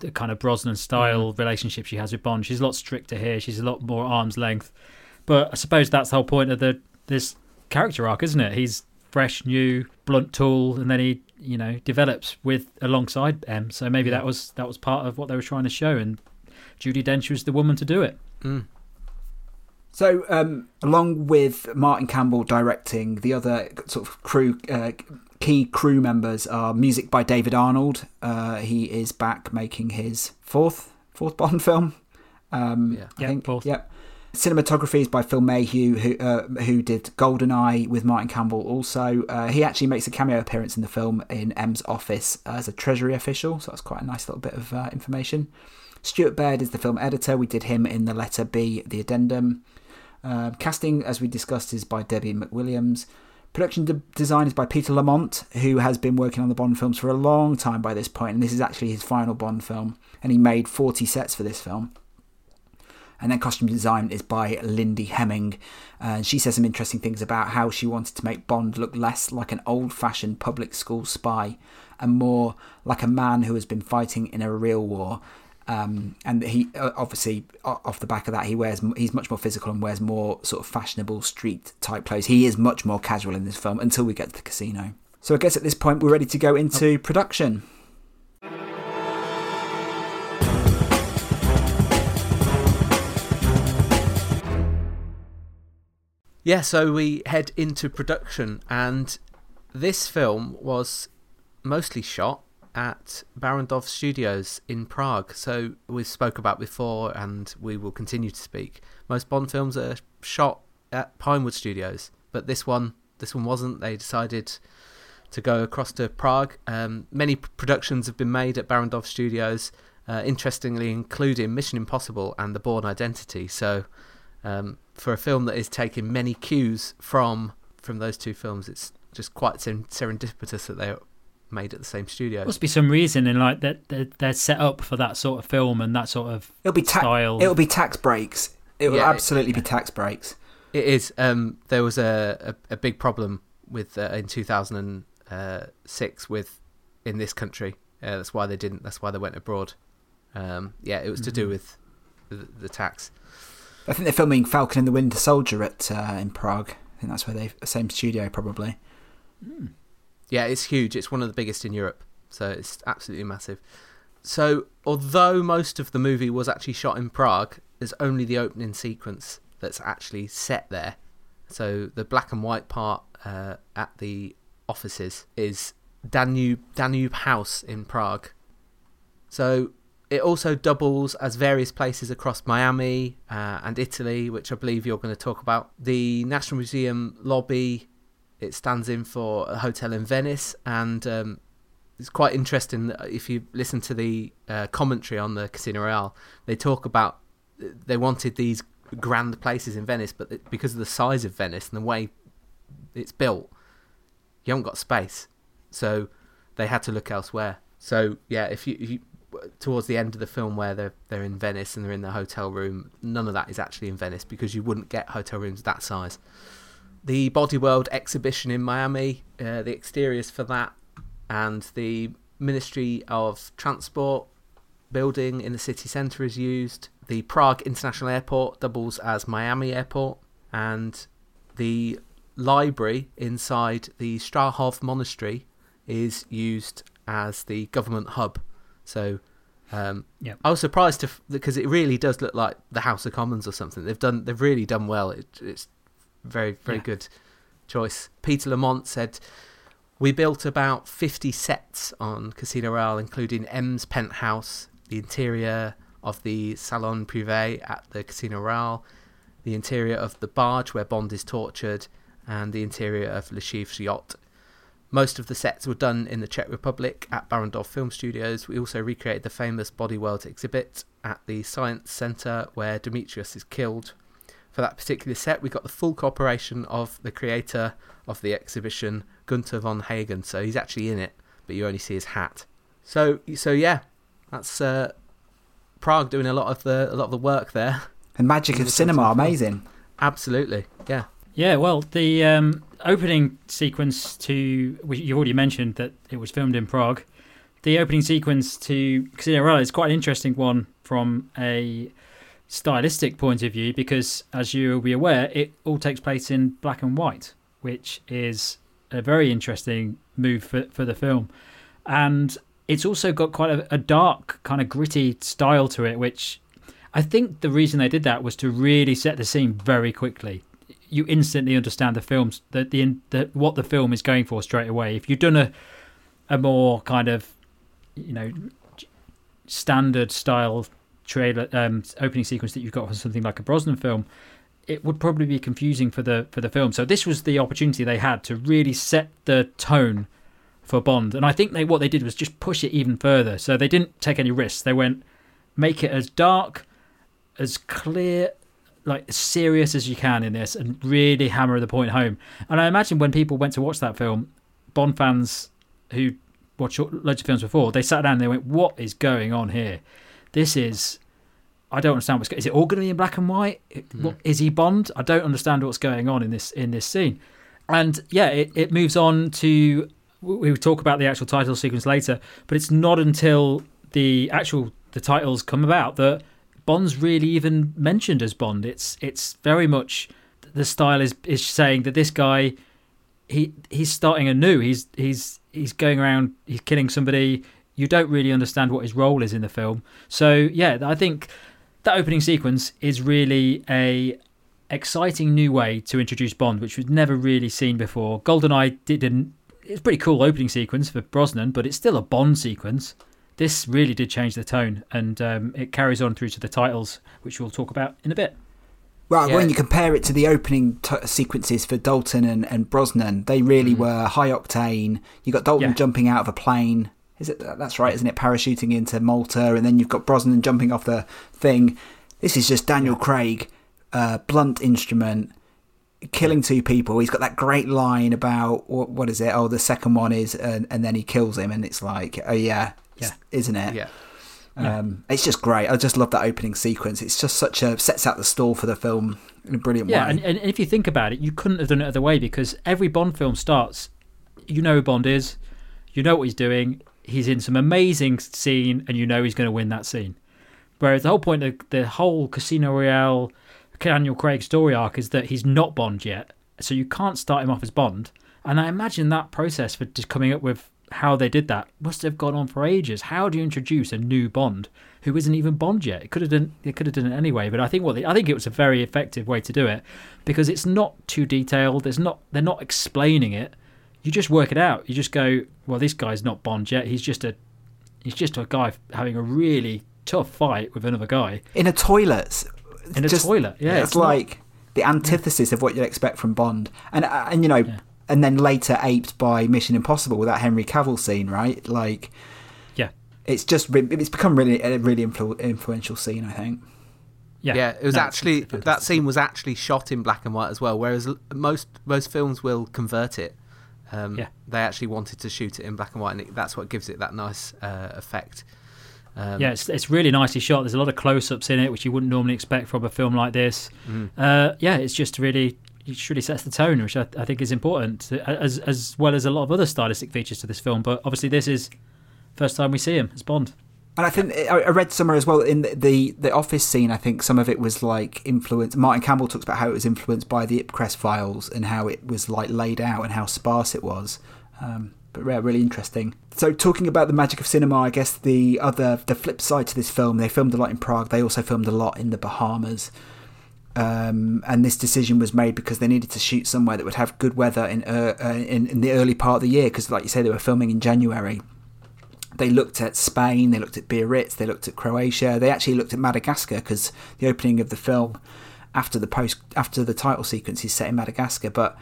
the kind of Brosnan style relationship she has with Bond. She's a lot stricter here. She's a lot more arm's length. But I suppose that's the whole point of the this character arc, isn't it? He's fresh, new, blunt tool, and then he you know develops with alongside M. So maybe that was that was part of what they were trying to show, and Judi Dench was the woman to do it. mm, So, um, along with Martin Campbell directing, the other sort of crew, uh, key crew members are music by David Arnold. Uh, he is back making his fourth fourth Bond film. Um, Yeah. I Yeah, think. fourth. Yep. Cinematography is by Phil Méheux, who uh, who did Goldeneye with Martin Campbell. Also, uh, he actually makes a cameo appearance in the film in M's office as a Treasury official. So that's quite a nice little bit of uh, information. Stuart Baird is the film editor. We did him in the letter B, the addendum. Uh, casting, as we discussed, is by Debbie McWilliams. Production de- design is by Peter Lamont, who has been working on the Bond films for a long time by this point, and this is actually his final Bond film. And he made 40 sets for this film. And then costume design is by Lindy Hemming. And she says some interesting things about how she wanted to make Bond look less like an old fashioned public school spy and more like a man who has been fighting in a real war. Um, and he uh, obviously off the back of that he wears he's much more physical and wears more sort of fashionable street type clothes. He is much more casual in this film until we get to the casino. So I guess at this point we're ready to go into production. yeah. So we head into production, and this film was mostly shot at Barrandov Studios in Prague. So we spoke about before, and we will continue to speak. Most Bond films are shot at Pinewood Studios, but this one, this one wasn't. They decided to go across to Prague. Um, many productions have been made at Barrandov Studios, uh, interestingly, including Mission Impossible and The Bourne Identity. So, um, for a film that is taking many cues from from those two films, it's just quite serendipitous that they made at the same studio. Must be some reason in like that they're, they're set up for that sort of film and that sort of It'll be ta- style. it'll be tax breaks. It will Yeah, it- absolutely be tax breaks. It is. Um, there was a, a, a big problem with uh, in 2006 with in this country. Uh, that's why they didn't. That's why they went abroad. Um, yeah, it was to do with the, the tax. I think they're filming Falcon and the Winter Soldier at uh, in Prague. I think that's where they same studio probably. Yeah, it's huge. It's one of the biggest in Europe, so it's absolutely massive. So, although most of the movie was actually shot in Prague, there's only the opening sequence that's actually set there. So, the black and white part uh, at the offices is Danube Danube House in Prague. So, it also doubles as various places across Miami uh, and Italy, which I believe you're going to talk about. The National Museum lobby it stands in for a hotel in Venice, and um, it's quite interesting if you listen to the uh, commentary on the Casino Royale. They talk about they wanted these grand places in Venice, but because of the size of Venice and the way it's built, you haven't got space, so they had to look elsewhere. So yeah, if you, if you towards the end of the film where they're they're in Venice and they're in the hotel room, none of that is actually in Venice because you wouldn't get hotel rooms that size the Body World exhibition in Miami, uh, the exteriors for that, and the Ministry of Transport building in the city centre is used. The Prague International Airport doubles as Miami Airport, and the library inside the Strahov Monastery is used as the government hub. So Um, Yeah. I was surprised to because it really does look like the House of Commons or something. They've done they've really done well. It, it's very very Yeah. good choice. Peter Lamont said. We built about 50 sets on Casino Royale, including M's penthouse, the interior of the Salon Privé at the Casino Royale, the interior of the barge where Bond is tortured, and the interior of Le Chiffre's yacht. Most of the sets were done in the Czech Republic at Barrandov Film Studios. We also recreated the famous Body World exhibit at the Science Centre where Dimitrios is killed. For that particular set, we got the full cooperation of the creator of the exhibition, Gunther von Hagen. So he's actually in it, but you only see his hat. So, so yeah, that's uh, Prague doing a lot of the a lot of the work there. The magic of cinema, sense of film. amazing. Absolutely, yeah. Yeah, well, the um, opening sequence to which you already mentioned that it was filmed in Prague. The opening sequence to Casino Royale is quite an interesting one from a stylistic point of view because, as you'll be aware, it all takes place in black and white, which is a very interesting move for, for the film. And it's also got quite a, a dark, kind of gritty style to it, which I think the reason they did that was to really set the scene very quickly. You instantly understand the films that the, the what the film is going for straight away. If you've done a a more kind of you know standard style trailer um, opening sequence that you've got for something like a Brosnan film, it would probably be confusing for the for the film. So this was the opportunity they had to really set the tone for Bond, and I think they what they did was just push it even further. So they didn't take any risks. They went make it as dark, as clear, like serious as you can in this, and really hammer the point home. And I imagine when people went to watch that film, Bond fans who watched loads of films before, they sat down and they went, "What is going on here? This is." I don't understand what's. Gonna is it all going to be in black and white? Hmm. What, is he Bond? I don't understand what's going on in this in this scene. And yeah, it, it moves on to. We will talk about the actual title sequence later, but it's not until the actual the titles come about that Bond's really even mentioned as Bond. It's it's very much the style is is saying that this guy he he's starting anew. He's he's he's going around. He's killing somebody. You don't really understand what his role is in the film. So yeah, I think that opening sequence is really a exciting new way to introduce Bond, which we've never really seen before. GoldenEye didn't. It's a pretty cool opening sequence for Brosnan, but it's still a Bond sequence. This really did change the tone, and um, it carries on through to the titles, which we'll talk about in a bit. Well, Yeah. when you compare it to the opening t- sequences for Dalton and, and Brosnan, they really Mm-hmm. were high octane. You got Dalton Yeah. jumping out of a plane. Is it? That's right, isn't it? Parachuting into Malta, and then you've got Brosnan jumping off the thing. This is just Daniel Craig, uh, blunt instrument, killing two people. He's got that great line about what, what is it? Oh, the second one is, and, and then he kills him, and it's like, oh yeah, Yeah. isn't it? Yeah. Um, it's just great. I just love that opening sequence. It's just such a sets out the stall for the film in a brilliant Yeah, way. and, and if you think about it, you couldn't have done it other way because every Bond film starts, you know who Bond is, you know what he's doing, he's in some amazing scene, and you know he's going to win that scene. Whereas the whole point of the whole Casino Royale, Daniel Craig story arc is that he's not Bond yet, so you can't start him off as Bond. And I imagine that process for just coming up with how they did that must have gone on for ages. How do you introduce a new Bond who isn't even Bond yet? It could have done. It could have done it anyway. But I think what they, I think it was a very effective way to do it because it's not too detailed. There's not. They're not explaining it. You just work it out. You just go, well, this guy's not Bond yet. He's just a. He's just a guy having a really tough fight with another guy in a toilet. in a Just- toilet. Yeah, it's, not- like the antithesis of what you'd expect from Bond, and uh, and you know, and then later aped by Mission Impossible with that Henry Cavill scene, right? Like, yeah, it's just it's become really a really influ- influential scene, I think. yeah. Yeah, it was No, it's- actually it's that scene was actually shot in black and white as well. Whereas most most films will convert it. Um, Yeah. they actually wanted to shoot it in black and white, and it, that's what gives it that nice uh, effect. Um, yeah, it's, it's really nicely shot. There's a lot of close-ups in it, which you wouldn't normally expect from a film like this. Mm. Uh, yeah, it's just really, it really sets the tone, which I, I think is important, as as well as a lot of other stylistic features to this film. But obviously, this is first time we see him as Bond. And I think I read somewhere as well in the, the the office scene. I think some of it was like influenced. Martin Campbell talks about how it was influenced by the Ipcress files and how it was like laid out and how sparse it was. Um, but yeah, really interesting. So talking about the magic of cinema, I guess the other the flip side to this film, they filmed a lot in Prague. They also filmed a lot in the Bahamas. Um, and this decision was made because they needed to shoot somewhere that would have good weather in uh, uh, in, in the early part of the year. Because, like you say, they were filming in January. They looked at Spain, they looked at Biarritz, they looked at Croatia. They actually looked at Madagascar because the opening of the film, after the post after the title sequence, is set in Madagascar. But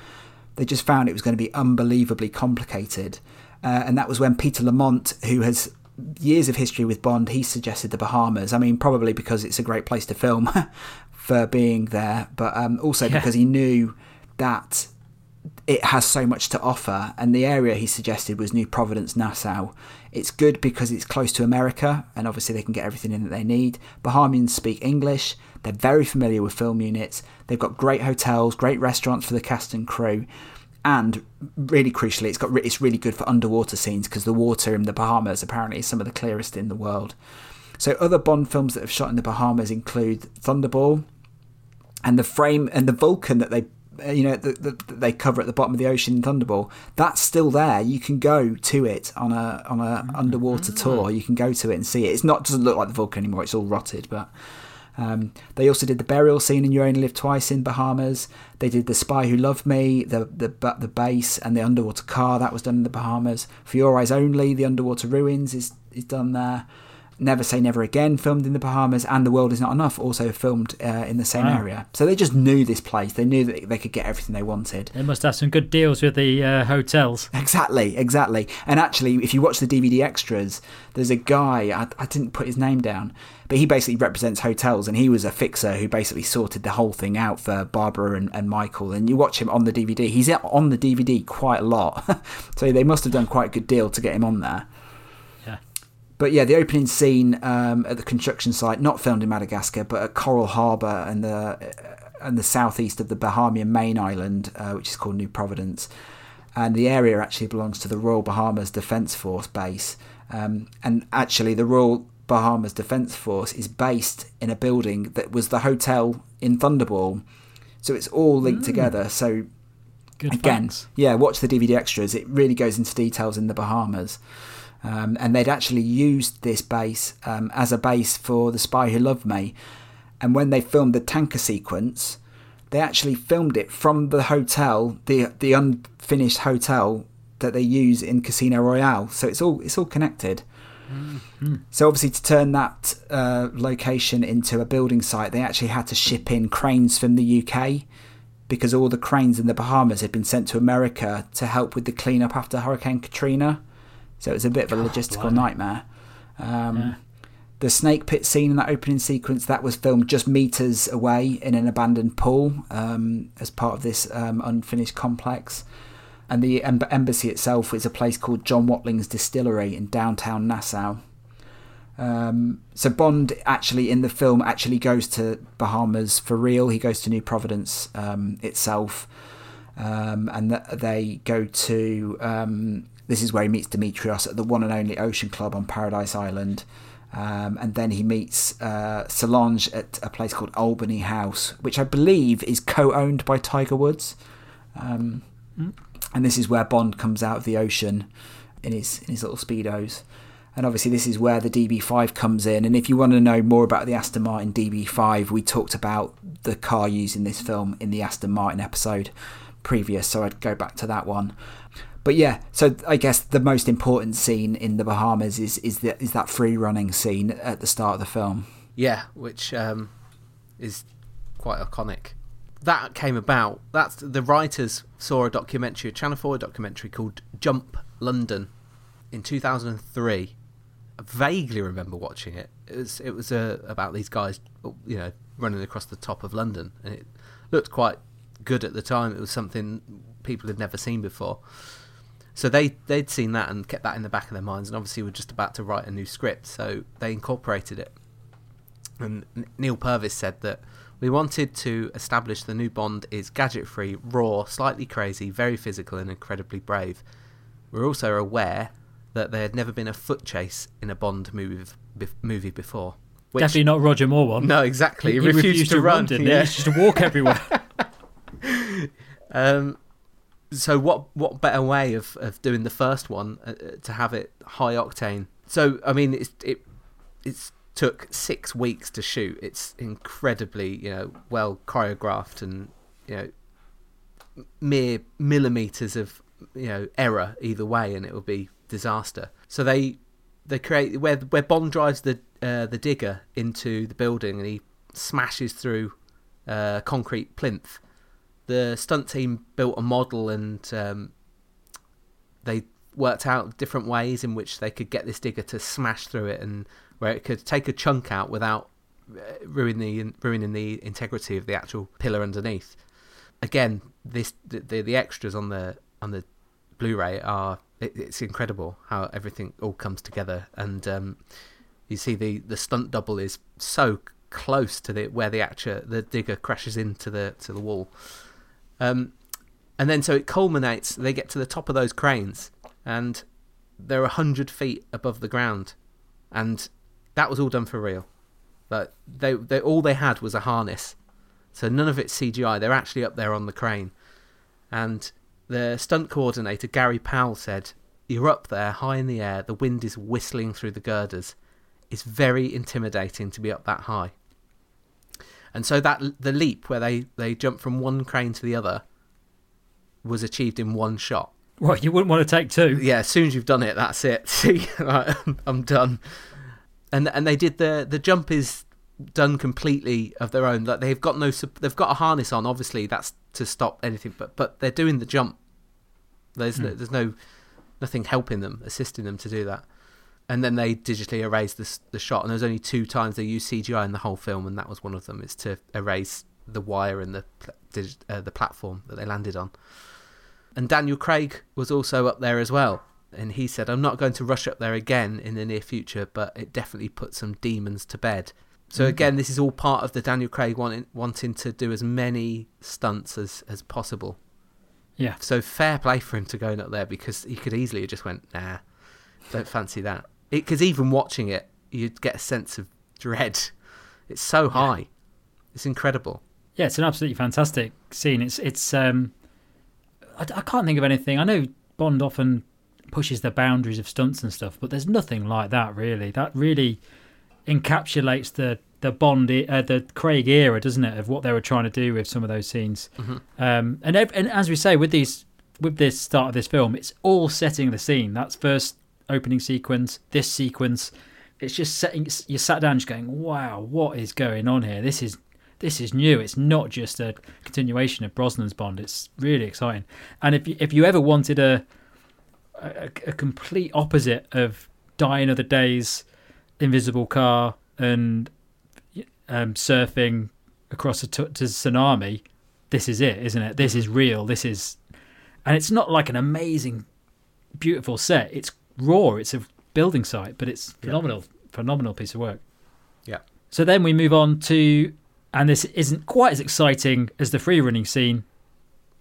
they just found it was going to be unbelievably complicated, uh, and that was when Peter Lamont, who has years of history with Bond, he suggested the Bahamas. I mean, probably because it's a great place to film for being there, but um, also yeah. because he knew that it has so much to offer. And the area he suggested was New Providence, Nassau. It's good because it's close to America, and obviously they can get everything in that they need. Bahamians speak English. They're very familiar with film units. They've got great hotels, great restaurants for the cast and crew and really crucially, it's got it's really good for underwater scenes because the water in the Bahamas apparently is some of the clearest in the world. So other Bond films that have shot in the Bahamas include Thunderball, and the frame and the Vulcan that they you know that the, they cover at the bottom of the ocean in Thunderball. That's still there. You can go to it on a on a mm-hmm. underwater tour. You can go to it and see it. It's not doesn't look like the Vulcan anymore. It's all rotted, but um, they also did the burial scene in You Only Live Twice in Bahamas. They did the Spy Who Loved Me, the the the base, and the underwater car that was done in the Bahamas. For Your Eyes Only, the underwater ruins is is done there. Never Say Never Again, filmed in the Bahamas, and The World Is Not Enough, also filmed uh, in the same wow. area. So they just knew this place. They knew that they could get everything they wanted. They must have some good deals with the uh, hotels. Exactly, exactly. And actually, if you watch the DVD extras, there's a guy, I, I didn't put his name down, but he basically represents hotels, and he was a fixer who basically sorted the whole thing out for Barbara and, and Michael. And you watch him on the DVD, he's on the DVD quite a lot. so they must have done quite a good deal to get him on there. But yeah, the opening scene um, at the construction site, not filmed in Madagascar, but at Coral Harbour and the and the southeast of the Bahamian main island, uh, which is called New Providence, and the area actually belongs to the Royal Bahamas Defence Force base. Um, and actually, the Royal Bahamas Defence Force is based in a building that was the hotel in Thunderball, so it's all linked mm. together. So Good again, facts. yeah, watch the DVD extras. It really goes into details in the Bahamas. Um, and they'd actually used this base um, as a base for The Spy Who Loved Me. And when they filmed the tanker sequence, they actually filmed it from the hotel, the the unfinished hotel that they use in Casino Royale. So it's all it's all connected. Mm-hmm. So obviously, to turn that uh, location into a building site, they actually had to ship in cranes from the UK because all the cranes in the Bahamas had been sent to America to help with the cleanup after Hurricane Katrina. So it was a bit of a logistical nightmare. Um, yeah. The snake pit scene in that opening sequence that was filmed just meters away in an abandoned pool um, as part of this um, unfinished complex. And the em- embassy itself is a place called John Watling's Distillery in downtown Nassau. Um, so Bond actually in the film actually goes to Bahamas for real. He goes to New Providence um, itself, um, and th- they go to um, this is where he meets Dimitrios at the one and only Ocean Club on Paradise Island. Um, and then he meets uh, Solange at a place called Albany House, which I believe is co owned by Tiger Woods. Um, mm. And this is where Bond comes out of the ocean in his, in his little Speedos. And obviously, this is where the DB5 comes in. And if you want to know more about the Aston Martin DB5, we talked about the car used in this film in the Aston Martin episode previous, so I'd go back to that one. But yeah, so I guess the most important scene in the Bahamas is is that is that free running scene at the start of the film. Yeah, which um, is quite iconic. That came about. That's the writers saw a documentary, a Channel Four documentary called Jump London, in two thousand and three. I vaguely remember watching it. It was it was uh, about these guys, you know, running across the top of London, and it looked quite good at the time. It was something people had never seen before. So they they'd seen that and kept that in the back of their minds, and obviously were just about to write a new script, so they incorporated it. And Neal Purvis said that we wanted to establish the new Bond is gadget free, raw, slightly crazy, very physical, and incredibly brave. We're also aware that there had never been a foot chase in a Bond movie movie before. Which, Definitely not Roger Moore one. No, exactly. He, he refused, refused, to, run. run yeah. He used to walk everywhere. um, so what what better way of, of doing the first one uh, uh, to have it high octane? So I mean, it's, it it's took six weeks to shoot. It's incredibly you know well choreographed and you know mere millimeters of you know error either way, and it will be disaster. So they they create where where Bond drives the uh, the digger into the building and he smashes through uh, concrete plinth. The stunt team built a model and um, they worked out different ways in which they could get this digger to smash through it and where it could take a chunk out without uh, ruining the ruining the integrity of the actual pillar underneath. Again, this the the, extras on the on the Blu-ray are it, it's incredible how everything all comes together and um, you see the the stunt double is so close to the where the actor the digger crashes into the to the wall um, and then so it culminates they get to the top of those cranes and they're a hundred feet above the ground and that was all done for real but they, they all they had was a harness so none of it's cgi they're actually up there on the crane and the stunt coordinator Gary Powell said, "You're up there, high in the air. The wind is whistling through the girders. It's very intimidating to be up that high." And so that the leap where they they jump from one crane to the other was achieved in one shot. Well, you wouldn't want to take two. Yeah, as soon as you've done it, that's it. See, I'm done. And and they did the the jump is done completely of their own. Like they've got no, they've got a harness on. Obviously, that's to stop anything. But but they're doing the jump. There's no, hmm. there's no nothing helping them, assisting them to do that. And then they digitally erased the the shot. And there was only two times they used CGI in the whole film, and that was one of them. Is to erase the wire and the uh, the platform that they landed on. And Daniel Craig was also up there as well. And he said, I'm not going to rush up there again in the near future, but it definitely put some demons to bed. So mm-hmm. again, this is all part of the Daniel Craig wanting wanting to do as many stunts as as possible. Yeah. So fair play for him to going up there because he could easily have just went, nah, don't fancy that. Because even watching it, you'd get a sense of dread. It's so high. Yeah. It's incredible. Yeah, it's an absolutely fantastic scene. It's it's um, I, I can't think of anything. I know Bond often pushes the boundaries of stunts and stuff, but there's nothing like that really. That really encapsulates the the Bond, uh, the Craig era, doesn't it, of what they were trying to do with some of those scenes. Mm-hmm. Um, and and as we say with these with this start of this film, it's all setting the scene. That's first opening sequence, this sequence. It's just setting. You sat down, just going, "Wow, what is going on here? This is this is new. It's not just a continuation of Brosnan's Bond. It's really exciting. And if you, if you ever wanted a, a, a complete opposite of Die Another Day's invisible car and um, surfing across a t- to tsunami, this is it, isn't it? This is real. This is, and it's not like an amazing, beautiful set. It's raw. It's a building site, but it's phenomenal, yeah. phenomenal piece of work. Yeah. So then we move on to, and this isn't quite as exciting as the free running scene,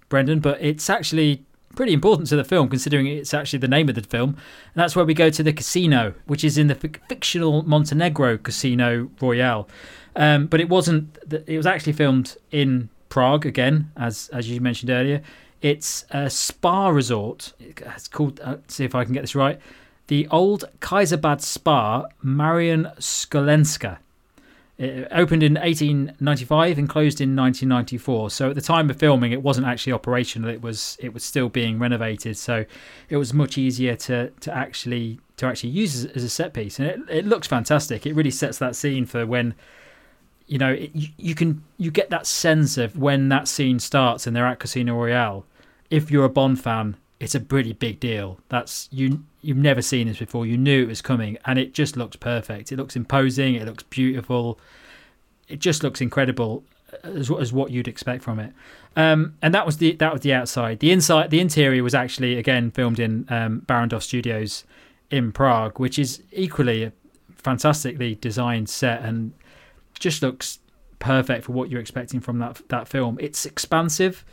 Brendan, but it's actually pretty important to the film, considering it's actually the name of the film. And that's where we go to the casino, which is in the f- fictional Montenegro Casino Royale. Um, but it wasn't. It was actually filmed in Prague again, as as you mentioned earlier. It's a spa resort. It's called. Uh, see if I can get this right. The old Kaiserbad Spa, Marian Skolenska. It opened in 1895 and closed in 1994. So at the time of filming, it wasn't actually operational. It was it was still being renovated. So it was much easier to to actually to actually use as, a set piece, and it, it looks fantastic. It really sets that scene for when you know it, you, you can you get that sense of when that scene starts and they're at Casino Royale. If you're a Bond fan, it's a pretty big deal. That's you you've never seen this before. You knew it was coming, and it just looks perfect. It looks imposing. It looks beautiful. It just looks incredible as, as what you'd expect from it. Um, and that was the that was the outside. The inside, the interior was actually again filmed in um, Barrandov Studios in Prague, which is equally a fantastically designed set and just looks perfect for what you're expecting from that that film. It's expansive,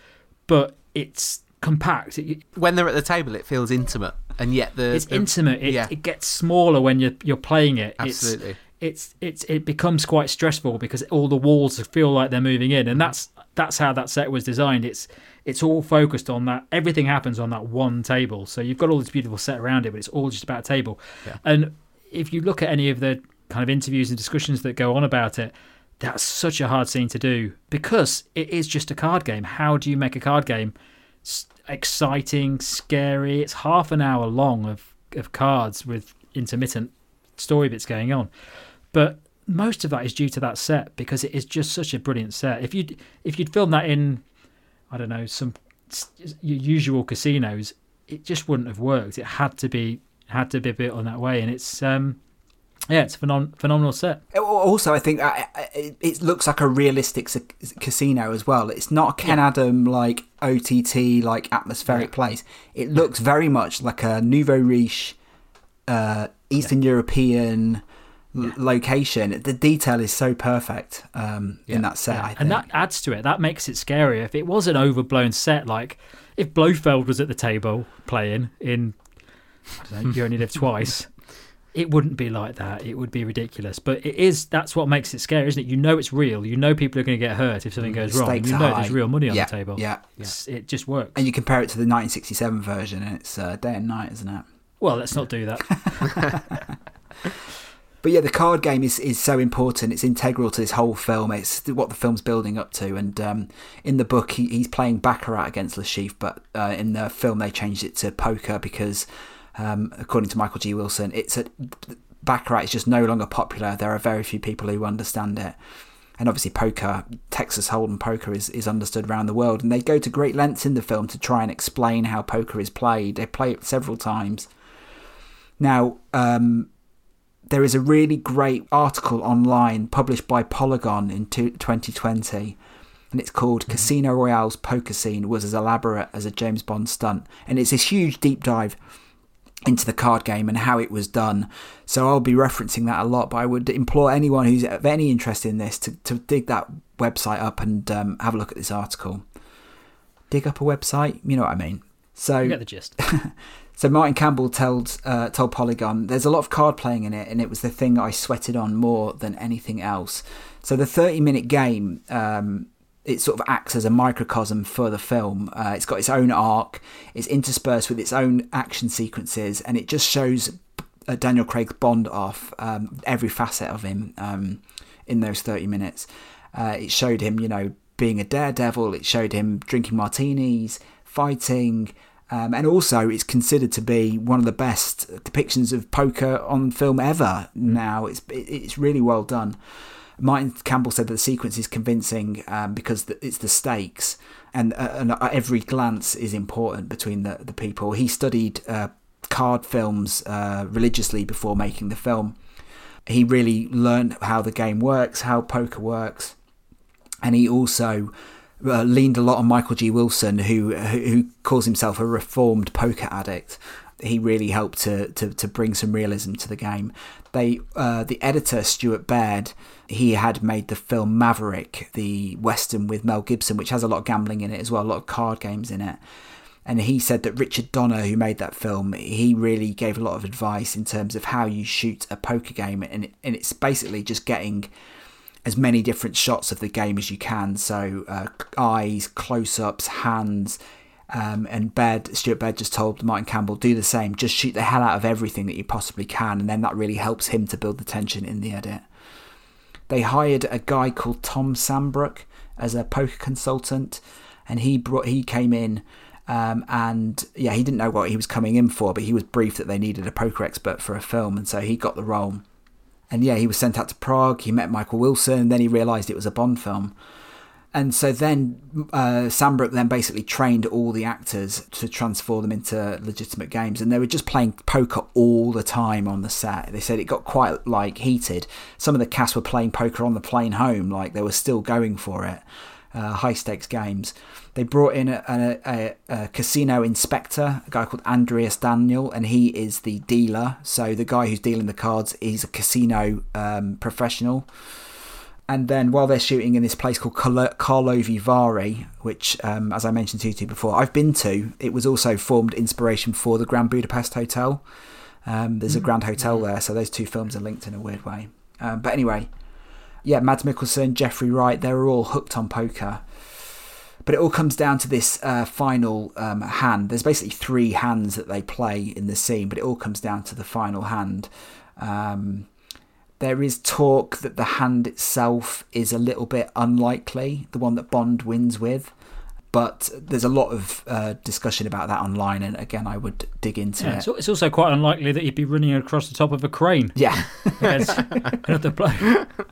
but it's compact. It, when they're at the table, it feels intimate, and yet the it's the, intimate. It, yeah. it gets smaller when you're you're playing it. Absolutely. It's, it's it's it becomes quite stressful because all the walls feel like they're moving in, and that's that's how that set was designed. It's it's all focused on that. Everything happens on that one table, so you've got all this beautiful set around it, but it's all just about a table. Yeah. And if you look at any of the kind of interviews and discussions that go on about it, that's such a hard scene to do because it is just a card game. How do you make a card game exciting, scary? It's half an hour long of, of cards with intermittent story bits going on. But most of that is due to that set because it is just such a brilliant set. If you'd if you'd filmed that in, I don't know, some your usual casinos, it just wouldn't have worked. It had to be had to be built on that way, and it's um, yeah, it's a phenom- phenomenal set. Also, I think uh, it it looks like a realistic casino as well. It's not a Ken Adam like OTT like atmospheric place. It looks very much like a nouveau riche uh, Eastern European l- location. The detail is so perfect um, in that set. I think. and that adds to it. That makes it scarier. If it was an overblown set, like if Blofeld was at the table playing in, I don't know, You Only Live Twice, it wouldn't be like that. It would be ridiculous. But it is. That's what makes it scary, isn't it? You know it's real. You know people are going to get hurt if something goes wrong. You know high. there's real money on yeah, the table. Yeah. It's, it just works. And you compare it to the 1967 version, and it's uh, day and night, isn't it? well, let's not do that. But yeah, the card game is, is so important. It's integral to this whole film. It's what the film's building up to. And um, in the book, he, he's playing baccarat against Chiffre, but uh, in the film, they changed it to poker because, um, according to Michael G. Wilson, it's a, baccarat is just no longer popular. There are very few people who understand it. And obviously, poker, Texas Hold'em poker, is, is understood around the world. And they go to great lengths in the film to try and explain how poker is played. They play it several times. Now, um, there is a really great article online published by Polygon in two- 2020, and it's called Casino Royale's Poker Scene Was as Elaborate as a James Bond Stunt. And it's this huge deep dive into the card game and how it was done. So I'll be referencing that a lot, but I would implore anyone who's of any interest in this to, to dig that website up and um, have a look at this article. Dig up a website, you know what I mean. So You get the gist. so Martin Campbell told uh, told Polygon, "There's a lot of card playing in it, and it was the thing I sweated on more than anything else." So the 30 minute game, um, it sort of acts as a microcosm for the film. Uh, it's got its own arc. It's interspersed with its own action sequences, and it just shows uh, Daniel Craig's Bond off um, every facet of him um, in those 30 minutes. Uh, it showed him, you know, being a daredevil. It showed him drinking martinis, fighting, um, and also it's considered to be one of the best depictions of poker on film ever. Now it's it's really well done. Martin Campbell said that the sequence is convincing um, because it's the stakes, and, uh, and uh, every glance is important between the the people. He studied uh, card films uh, religiously before making the film. He really learned how the game works, how poker works, and he also uh, leaned a lot on Michael G. Wilson, who who calls himself a reformed poker addict. He really helped to, to, to bring some realism to the game. They uh, the editor Stuart Baird, he had made the film Maverick, the western with Mel Gibson, which has a lot of gambling in it as well, a lot of card games in it. And he said that Richard Donner, who made that film, he really gave a lot of advice in terms of how you shoot a poker game, and and it's basically just getting as many different shots of the game as you can. So uh, eyes, close-ups, hands, um, and Baird, Stuart Baird just told Martin Campbell, do the same. Just shoot the hell out of everything that you possibly can, and then that really helps him to build the tension in the edit. They hired a guy called Tom Sambrook as a poker consultant, and he brought he came in. Um, and yeah, he didn't know what he was coming in for, but he was briefed that they needed a poker expert for a film, and so he got the role. And yeah, he was sent out to Prague. He met Michael Wilson, then he realised it was a Bond film. And so then uh, Sambrook then basically trained all the actors to transform them into legitimate games, and they were just playing poker all the time on the set. They said it got quite like heated. Some of the cast were playing poker on the plane home, like they were still going for it. Uh, high stakes games. They brought in a, a, a, a, casino inspector, a guy called Andreas Daniel, and he is the dealer. So the guy who's dealing the cards is a casino um, professional. And then while they're shooting in this place called Karlovy Vary, which, um, as I mentioned to you before, I've been to, it was also formed inspiration for the Grand Budapest Hotel. Um, there's a Grand Hotel there, so those two films are linked in a weird way. Um, but anyway, yeah, Mads Mikkelsen, Jeffrey Wright, they were all hooked on poker. But it all comes down to this uh, final um, hand. There's basically three hands that they play in the scene, but it all comes down to the final hand. Um, there is talk that the hand itself is a little bit unlikely, the one that Bond wins with. But there's a lot of uh, discussion about that online, and again, I would dig into Yeah, it. it's, also quite unlikely that he'd be running across the top of a crane yeah, another bloke.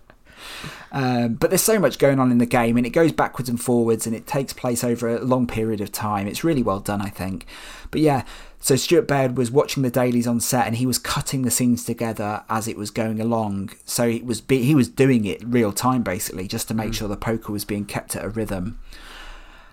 Um, but there's so much going on in the game, and it goes backwards and forwards, and it takes place over a long period of time. It's really well done, I think. But yeah, so Stuart Baird was watching the dailies on set, and he was cutting the scenes together as it was going along. So it was be- he was doing it real time, basically, just to make sure the poker was being kept at a rhythm.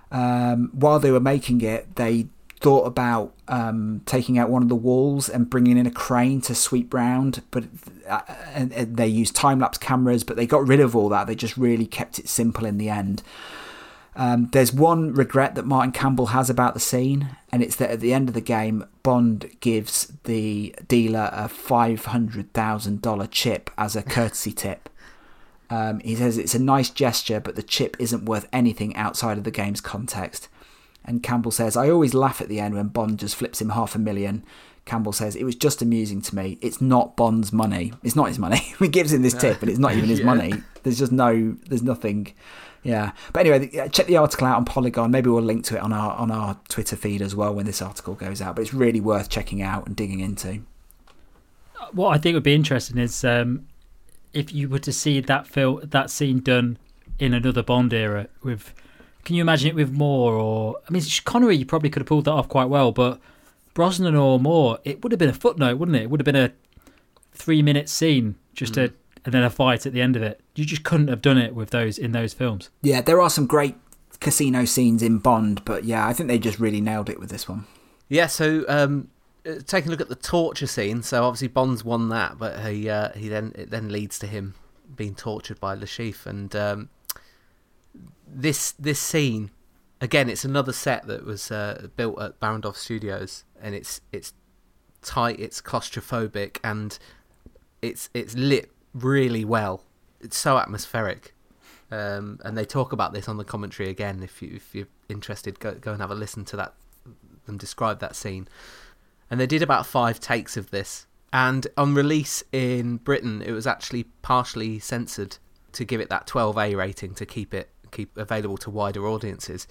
Um, while they were making it, they thought about um, taking out one of the walls and bringing in a crane to sweep round, but uh, and, and they used time lapse cameras, but they got rid of all that. They just really kept it simple in the end. Um, there's one regret that Martin Campbell has about the scene, and it's that at the end of the game, Bond gives the dealer a five hundred thousand dollar chip as a courtesy tip. Um, he says it's a nice gesture, but the chip isn't worth anything outside of the game's context. And Campbell says, I always laugh at the end when Bond just flips him half a million. Campbell says, it was just amusing to me. It's not Bond's money. It's not his money. he gives him this tip, and it's not even his Yeah. money. There's just no, there's nothing. Yeah. But anyway, check the article out on Polygon. Maybe we'll link to it on our on our Twitter feed as well when this article goes out. But it's really worth checking out and digging into. What I think would be interesting is um, if you were to see that film, that scene done in another Bond era. With, can you imagine it with Moore or? I mean, Connery, you probably could have pulled that off quite well, but Brosnan or Moore, it would have been a footnote, wouldn't it? It would have been a three-minute scene, just Hmm. a and then a fight at the end of it. You just couldn't have done it with those in those films. Yeah, there are some great casino scenes in Bond, but yeah, I think they just really nailed it with this one. Yeah, so um, uh, taking a look at the torture scene. So obviously Bond's won that, but he uh, he then it then leads to him being tortured by Le Chiffre, and um, this this scene again, it's another set that was uh, built at Barrandov Studios, and it's it's tight, it's claustrophobic, and it's it's lit really well. It's so atmospheric. Um, and they talk about this on the commentary again. If you if you're interested, go go and have a listen to that them describe that scene. And they did about five takes of this. And on release in Britain, it was actually partially censored to give it that 12A rating to keep it keep available to wider audiences.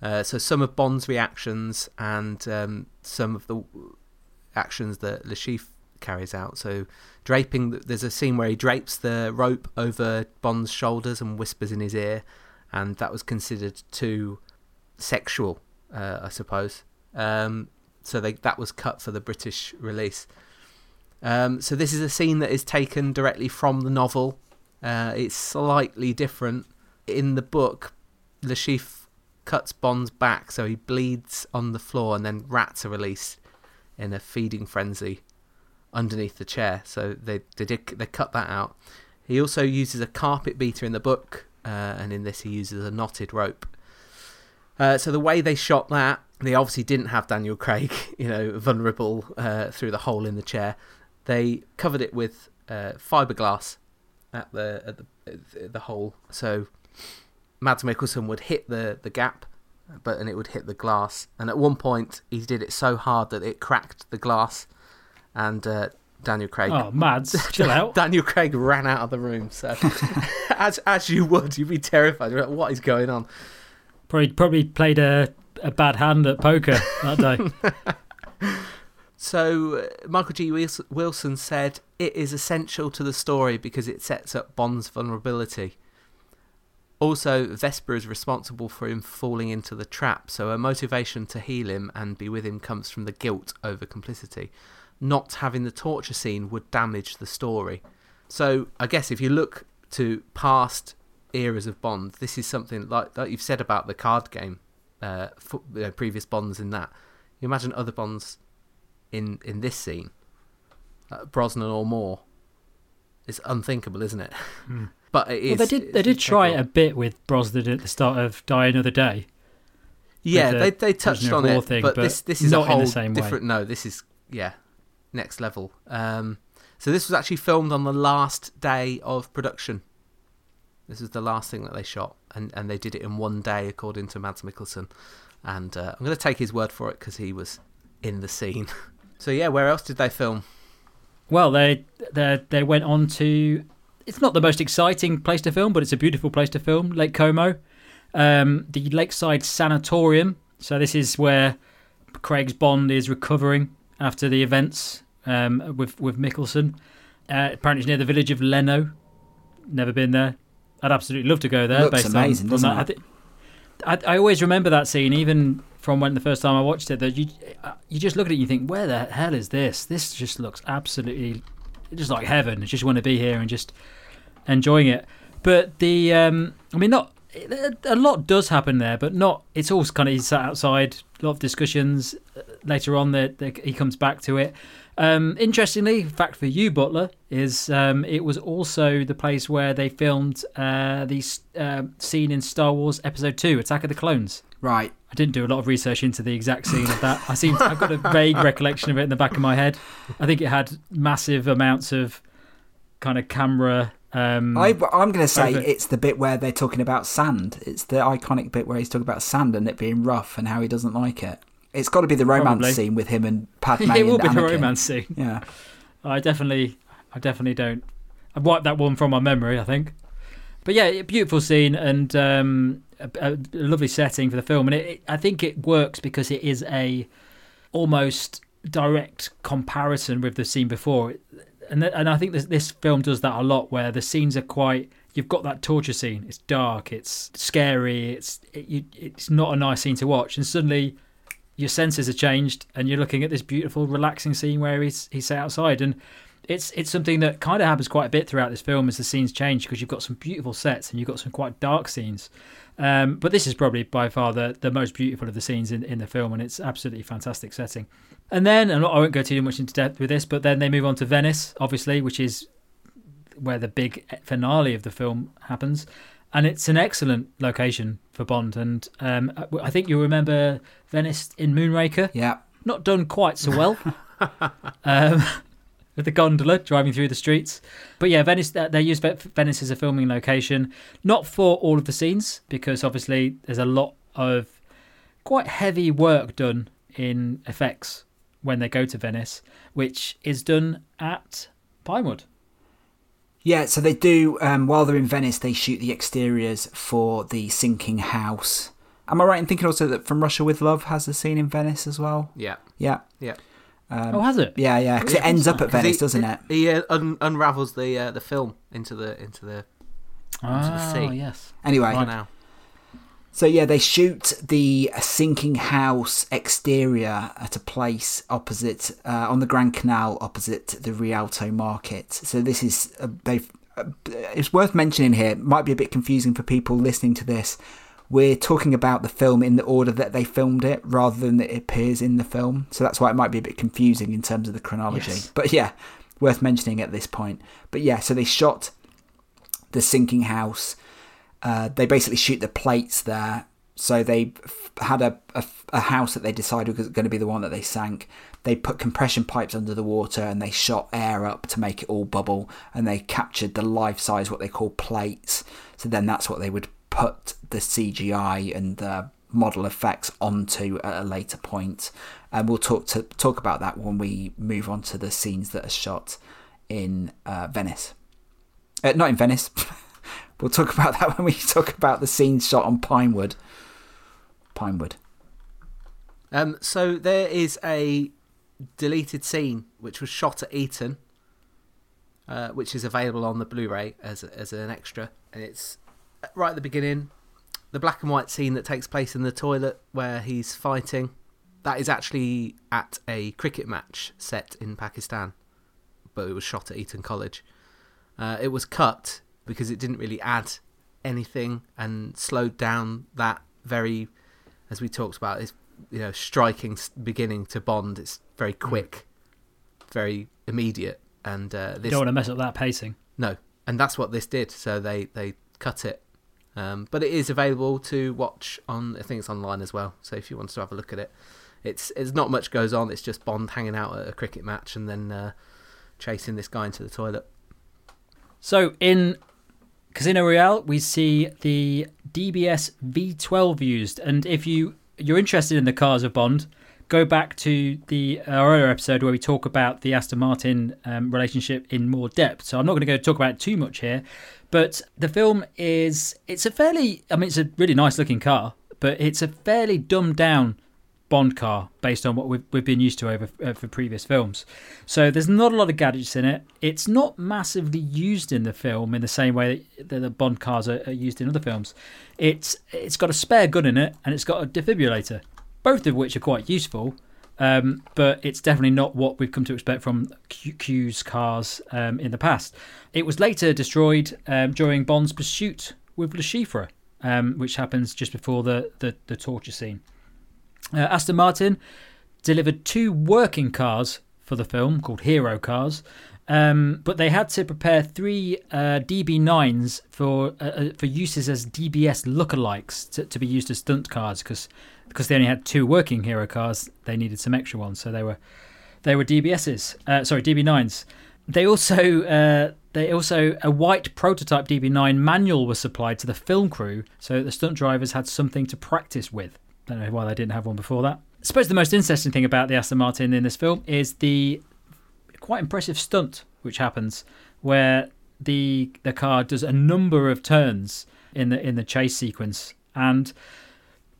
Uh, so some of Bond's reactions and um, some of the actions that Chiffre carries out. So draping, there's a scene where he drapes the rope over Bond's shoulders and whispers in his ear, and that was considered too sexual, uh, I suppose. Um, so they, that was cut for the British release. Um, so this is a scene that is taken directly from the novel. Uh, it's slightly different. In the book, Chiffre cuts Bond's back so he bleeds on the floor and then rats are released in a feeding frenzy underneath the chair. So they they did they cut that out. He also uses a carpet beater in the book, uh, and in this he uses a knotted rope. Uh, so the way they shot that, they obviously didn't have Daniel Craig, you know, vulnerable uh, through the hole in the chair. They covered it with uh, fiberglass at the at the at the hole. So Mads Mikkelsen would hit the the gap, but and it would hit the glass. And at one point, he did it so hard that it cracked the glass, and uh, Daniel Craig. Oh, Mads, chill out. Daniel Craig ran out of the room. So, as as you would, you'd be terrified. Like, what is going on? Probably probably played a a bad hand at poker that day. So uh, Michael G. Wilson said it is essential to the story because it sets up Bond's vulnerability. Also, Vesper is responsible for him falling into the trap, so her motivation to heal him and be with him comes from the guilt over complicity. Not having the torture scene would damage the story. So, I guess if you look to past eras of Bond, this is something like that you've said about the card game, uh, fo- you know, previous Bonds in that. You imagine other Bonds in in this scene, uh, Brosnan or Moore. It's unthinkable, isn't it? But it is. well, they did they did try it a bit with Brosnan at the start of Die Another Day. Yeah, the they they touched on it, thing, but, but this this is not a in the whole same way. different. No, this is yeah, next level. Um, So this was actually filmed on the last day of production. This was the last thing that they shot, and, and they did it in one day, according to Mads Mikkelsen. And uh, I'm going to take his word for it because he was in the scene. so yeah, where else did they film? Well, they they they went on to. It's not the most exciting place to film, but it's a beautiful place to film. Lake Como, um, the Lakeside Sanatorium. So this is where Craig's Bond is recovering after the events um, with with Mikkelsen. Uh, apparently, it's near the village of Lenno. Never been there. I'd absolutely love to go there. Looks amazing, on, doesn't on it? I, I, I always remember that scene, even from when the first time I watched it. That you uh, you just look at it, and you think, where the hell is this? This just looks absolutely just like heaven. I just want to be here and just enjoying it. But the, um, I mean, not a lot does happen there, but not. It's all kind of sat outside. A lot of discussions uh, later on that that he comes back to it. Um, interestingly, fact for you, Butler, is um, it was also the place where they filmed uh, the uh, scene in Star Wars Episode Two, Attack of the Clones. Right. I didn't do a lot of research into the exact scene of that. I seem I've got a vague recollection of it in the back of my head. I think it had massive amounts of kind of camera. Um, I, I'm going to say over- it's the bit where they're talking about sand. It's the iconic bit where he's talking about sand and it being rough and how he doesn't like it. It's got to be the romance Probably. scene with him and Padme it will be the romance scene. Yeah. I definitely, I definitely don't. I've wiped that one from my memory. I think, but yeah, beautiful scene and um, a, a lovely setting for the film, and it, it, I think it works because it is a almost direct comparison with the scene before, and th- and I think this this film does that a lot, where the scenes are quite. You've got that torture scene. It's dark. It's scary. It's it, it's not a nice scene to watch, and suddenly your senses are changed and you're looking at this beautiful relaxing scene where he's he's outside and it's it's something that kind of happens quite a bit throughout this film as the scenes change because you've got some beautiful sets and you've got some quite dark scenes um, but this is probably by far the, the most beautiful of the scenes in, in the film and it's absolutely fantastic setting and then and I won't go too much into depth with this but then they move on to Venice obviously which is where the big finale of the film happens and it's an excellent location for Bond. And um, I think you'll remember Venice in Moonraker. Yeah. Not done quite so well. um, with the gondola driving through the streets, but yeah, Venice. They use Venice as a filming location, not for all of the scenes because obviously there's a lot of quite heavy work done in effects when they go to Venice, which is done at Pinewood. Yeah, so they do, um, while they're in Venice, they shoot the exteriors for the sinking house. Am I right in thinking also that From Russia with Love has a scene in Venice as well? Yeah, Yeah. yeah. Um, oh, has it? Yeah, yeah, because it ends up at Venice, he- doesn't it? He uh, un- unravels the uh, the film into the into the Oh, sea. yes. Anyway, for now. so yeah, they shoot the sinking house exterior at a place opposite, uh, on the Grand Canal opposite the Rialto Market. So this is, uh, they've, uh, it's worth mentioning here, it might be a bit confusing for people listening to this. We're talking about the film in the order that they filmed it rather than that it appears in the film. So that's why it might be a bit confusing in terms of the chronology. Yes. But yeah, worth mentioning at this point. But yeah, so they shot the sinking house. Uh, they basically shoot the plates there. So they f- had a, a, a house that they decided was going to be the one that they sank. They put compression pipes under the water and they shot air up to make it all bubble. And they captured the life size, what they call plates. So then that's what they would put the CGI and the model effects onto at a later point. And we'll talk to talk about that when we move on to the scenes that are shot in uh, Venice. Uh, not in Venice. we'll talk about that when we talk about the scenes shot on Pinewood. Pinewood. Um, so there is a deleted scene which was shot at Eton, uh, which is available on the Blu-ray as as an extra, and it's right at the beginning. The black and white scene that takes place in the toilet where he's fighting, that is actually at a cricket match set in Pakistan, but it was shot at Eton College. Uh, it was cut because it didn't really add anything and slowed down that very, as we talked about, is you know striking beginning to Bond. It's very quick, very immediate, and uh, You this don't want to mess up that pacing. no, and that's what this did. So they they cut it, um, but it is available to watch on. I think it's online as well. So if you want to have a look at it, it's it's not much goes on. It's just Bond hanging out at a cricket match and then uh, chasing this guy into the toilet. So in Casino Royale, we see the DBS V12 used, and if you you're interested in the cars of Bond, go back to the our earlier episode where we talk about the Aston Martin um, relationship in more depth. So I'm not going to go talk about it too much here, but the film is it's a fairly I mean it's a really nice looking car, but it's a fairly dumbed down Bond car based on what we've, we've been used to over uh, for previous films. So there's not a lot of gadgets in it. It's not massively used in the film in the same way that the Bond cars are, are used in other films. It's it's got a spare gun in it and it's got a defibrillator, both of which are quite useful. Um, but it's definitely not what we've come to expect from Q's cars um, in the past. It was later destroyed um, during Bond's pursuit with Le Chiffre, um, which happens just before the, the, the torture scene. Uh, Aston Martin delivered two working cars for the film called Hero Cars, um, but they had to prepare three uh, DB9s for uh, uh for uses as DBS lookalikes to, to be used as stunt cars because because they only had two working Hero cars, they needed some extra ones, so they were they were DBSs. Uh, sorry, DB9s. They also uh, they also a white prototype DB9 manual was supplied to the film crew, so the stunt drivers had something to practice with. Don't know why they didn't have one before that. I suppose the most interesting thing about the Aston Martin in this film is the quite impressive stunt which happens where the the car does a number of turns in the in the chase sequence and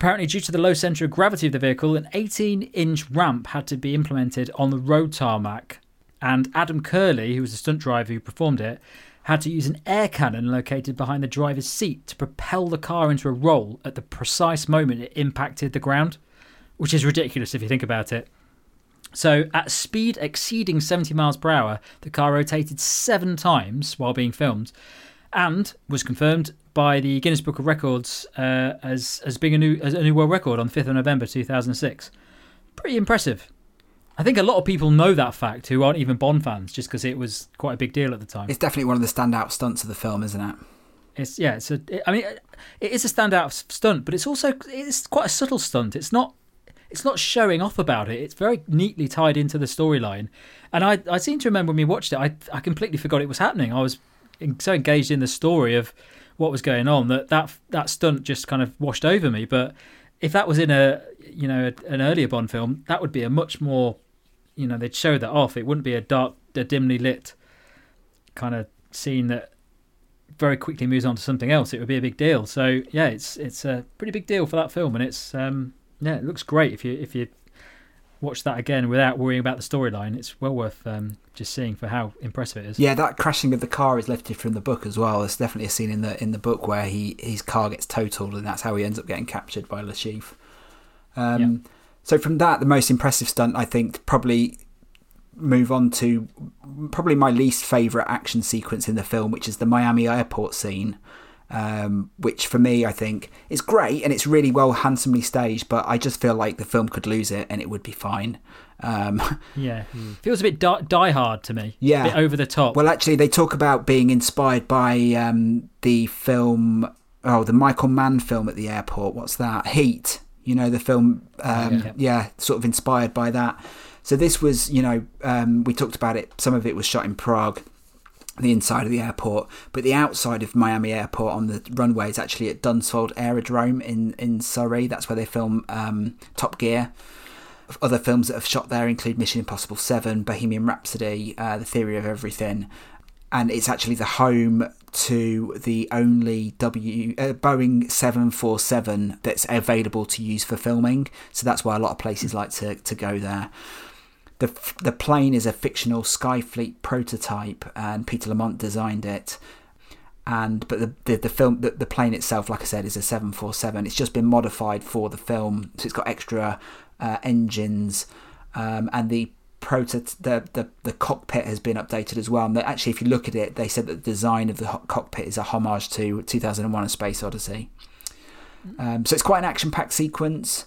apparently due to the low center of gravity of the vehicle an 18 inch ramp had to be implemented on the road tarmac and Adam Kirley who was the stunt driver who performed it had to use an air cannon located behind the driver's seat to propel the car into a roll at the precise moment it impacted the ground, which is ridiculous if you think about it. So, at speed exceeding 70 miles per hour, the car rotated seven times while being filmed and was confirmed by the Guinness Book of Records uh, as, as being a new, as a new world record on 5th of November 2006. Pretty impressive. I think a lot of people know that fact who aren't even Bond fans, just because it was quite a big deal at the time. It's definitely one of the standout stunts of the film, isn't it? It's yeah. It's a. It, I mean, it is a standout stunt, but it's also it's quite a subtle stunt. It's not. It's not showing off about it. It's very neatly tied into the storyline, and I I seem to remember when we watched it, I I completely forgot it was happening. I was so engaged in the story of what was going on that that that stunt just kind of washed over me. But if that was in a you know an earlier Bond film, that would be a much more you know they'd show that off. It wouldn't be a dark, a dimly lit kind of scene that very quickly moves on to something else. It would be a big deal. So yeah, it's it's a pretty big deal for that film, and it's um, yeah, it looks great if you if you watch that again without worrying about the storyline. It's well worth um, just seeing for how impressive it is. Yeah, that crashing of the car is lifted from the book as well. There's definitely a scene in the in the book where he his car gets totaled, and that's how he ends up getting captured by Chiffre. Um, yeah. So from that, the most impressive stunt, I think, probably move on to probably my least favourite action sequence in the film, which is the Miami airport scene. Um, which for me, I think is great and it's really well, handsomely staged. But I just feel like the film could lose it and it would be fine. Um, yeah, feels a bit die, die, hard to me. Yeah, over the top. Well, actually, they talk about being inspired by um, the film, oh, the Michael Mann film at the airport. What's that? Heat. You know, the film, um, yeah. yeah, sort of inspired by that. So this was, you know, um, we talked about it. Some of it was shot in Prague, the inside of the airport, but the outside of Miami Airport on the runway is actually at Dunsfold Aerodrome in in Surrey. That's where they film um, Top Gear. Other films that have shot there include Mission Impossible Seven, Bohemian Rhapsody, uh, The Theory of Everything, and it's actually the home to the only W uh, Boeing 747 that's available to use for filming. So that's why a lot of places like to, to go there. The, the plane is a fictional Skyfleet prototype, and Peter Lamont designed it. And but the the, the film the, the plane itself, like I said, is a 747. It's just been modified for the film, so it's got extra uh, engines, um, and the proto the, the the cockpit has been updated as well. And actually, if you look at it, they said that the design of the cockpit is a homage to 2001: A Space Odyssey. Um, so it's quite an action-packed sequence.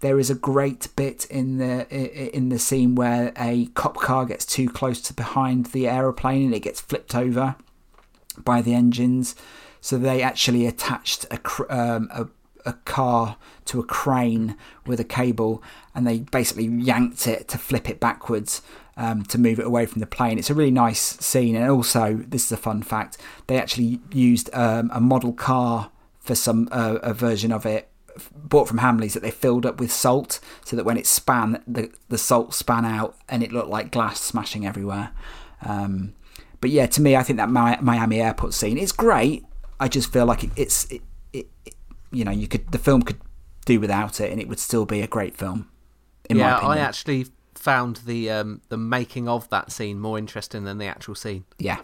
There is a great bit in the in the scene where a cop car gets too close to behind the aeroplane and it gets flipped over by the engines. So they actually attached a um, a, a car to a crane with a cable and they basically yanked it to flip it backwards. um, to move it away from the plane. It's a really nice scene, and also this is a fun fact: they actually used um, a model car for some uh, a version of it bought from Hamleys that they filled up with salt, so that when it span, the the salt span out, and it looked like glass smashing everywhere. Um, but yeah, to me, I think that Miami airport scene is great. I just feel like it, it's it, it, you know you could the film could do without it, and it would still be a great film. yeah, I actually found the um, the making of that scene more interesting than the actual scene. Yeah.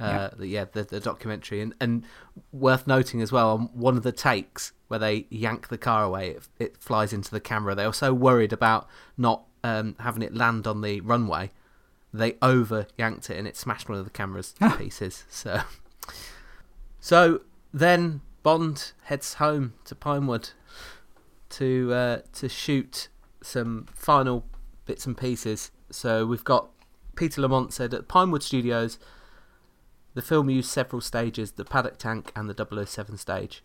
Uh, yeah, yeah the, the documentary, and, and worth noting as well, on one of the takes where they yank the car away, it, it flies into the camera. They were so worried about not um, having it land on the runway, they over yanked it and it smashed one of the cameras to pieces. So, so then Bond heads home to Pinewood to uh, to shoot some final bits and pieces. So we've got Peter Lamont said at Pinewood Studios, the film used several stages: the paddock tank and the 007 stage.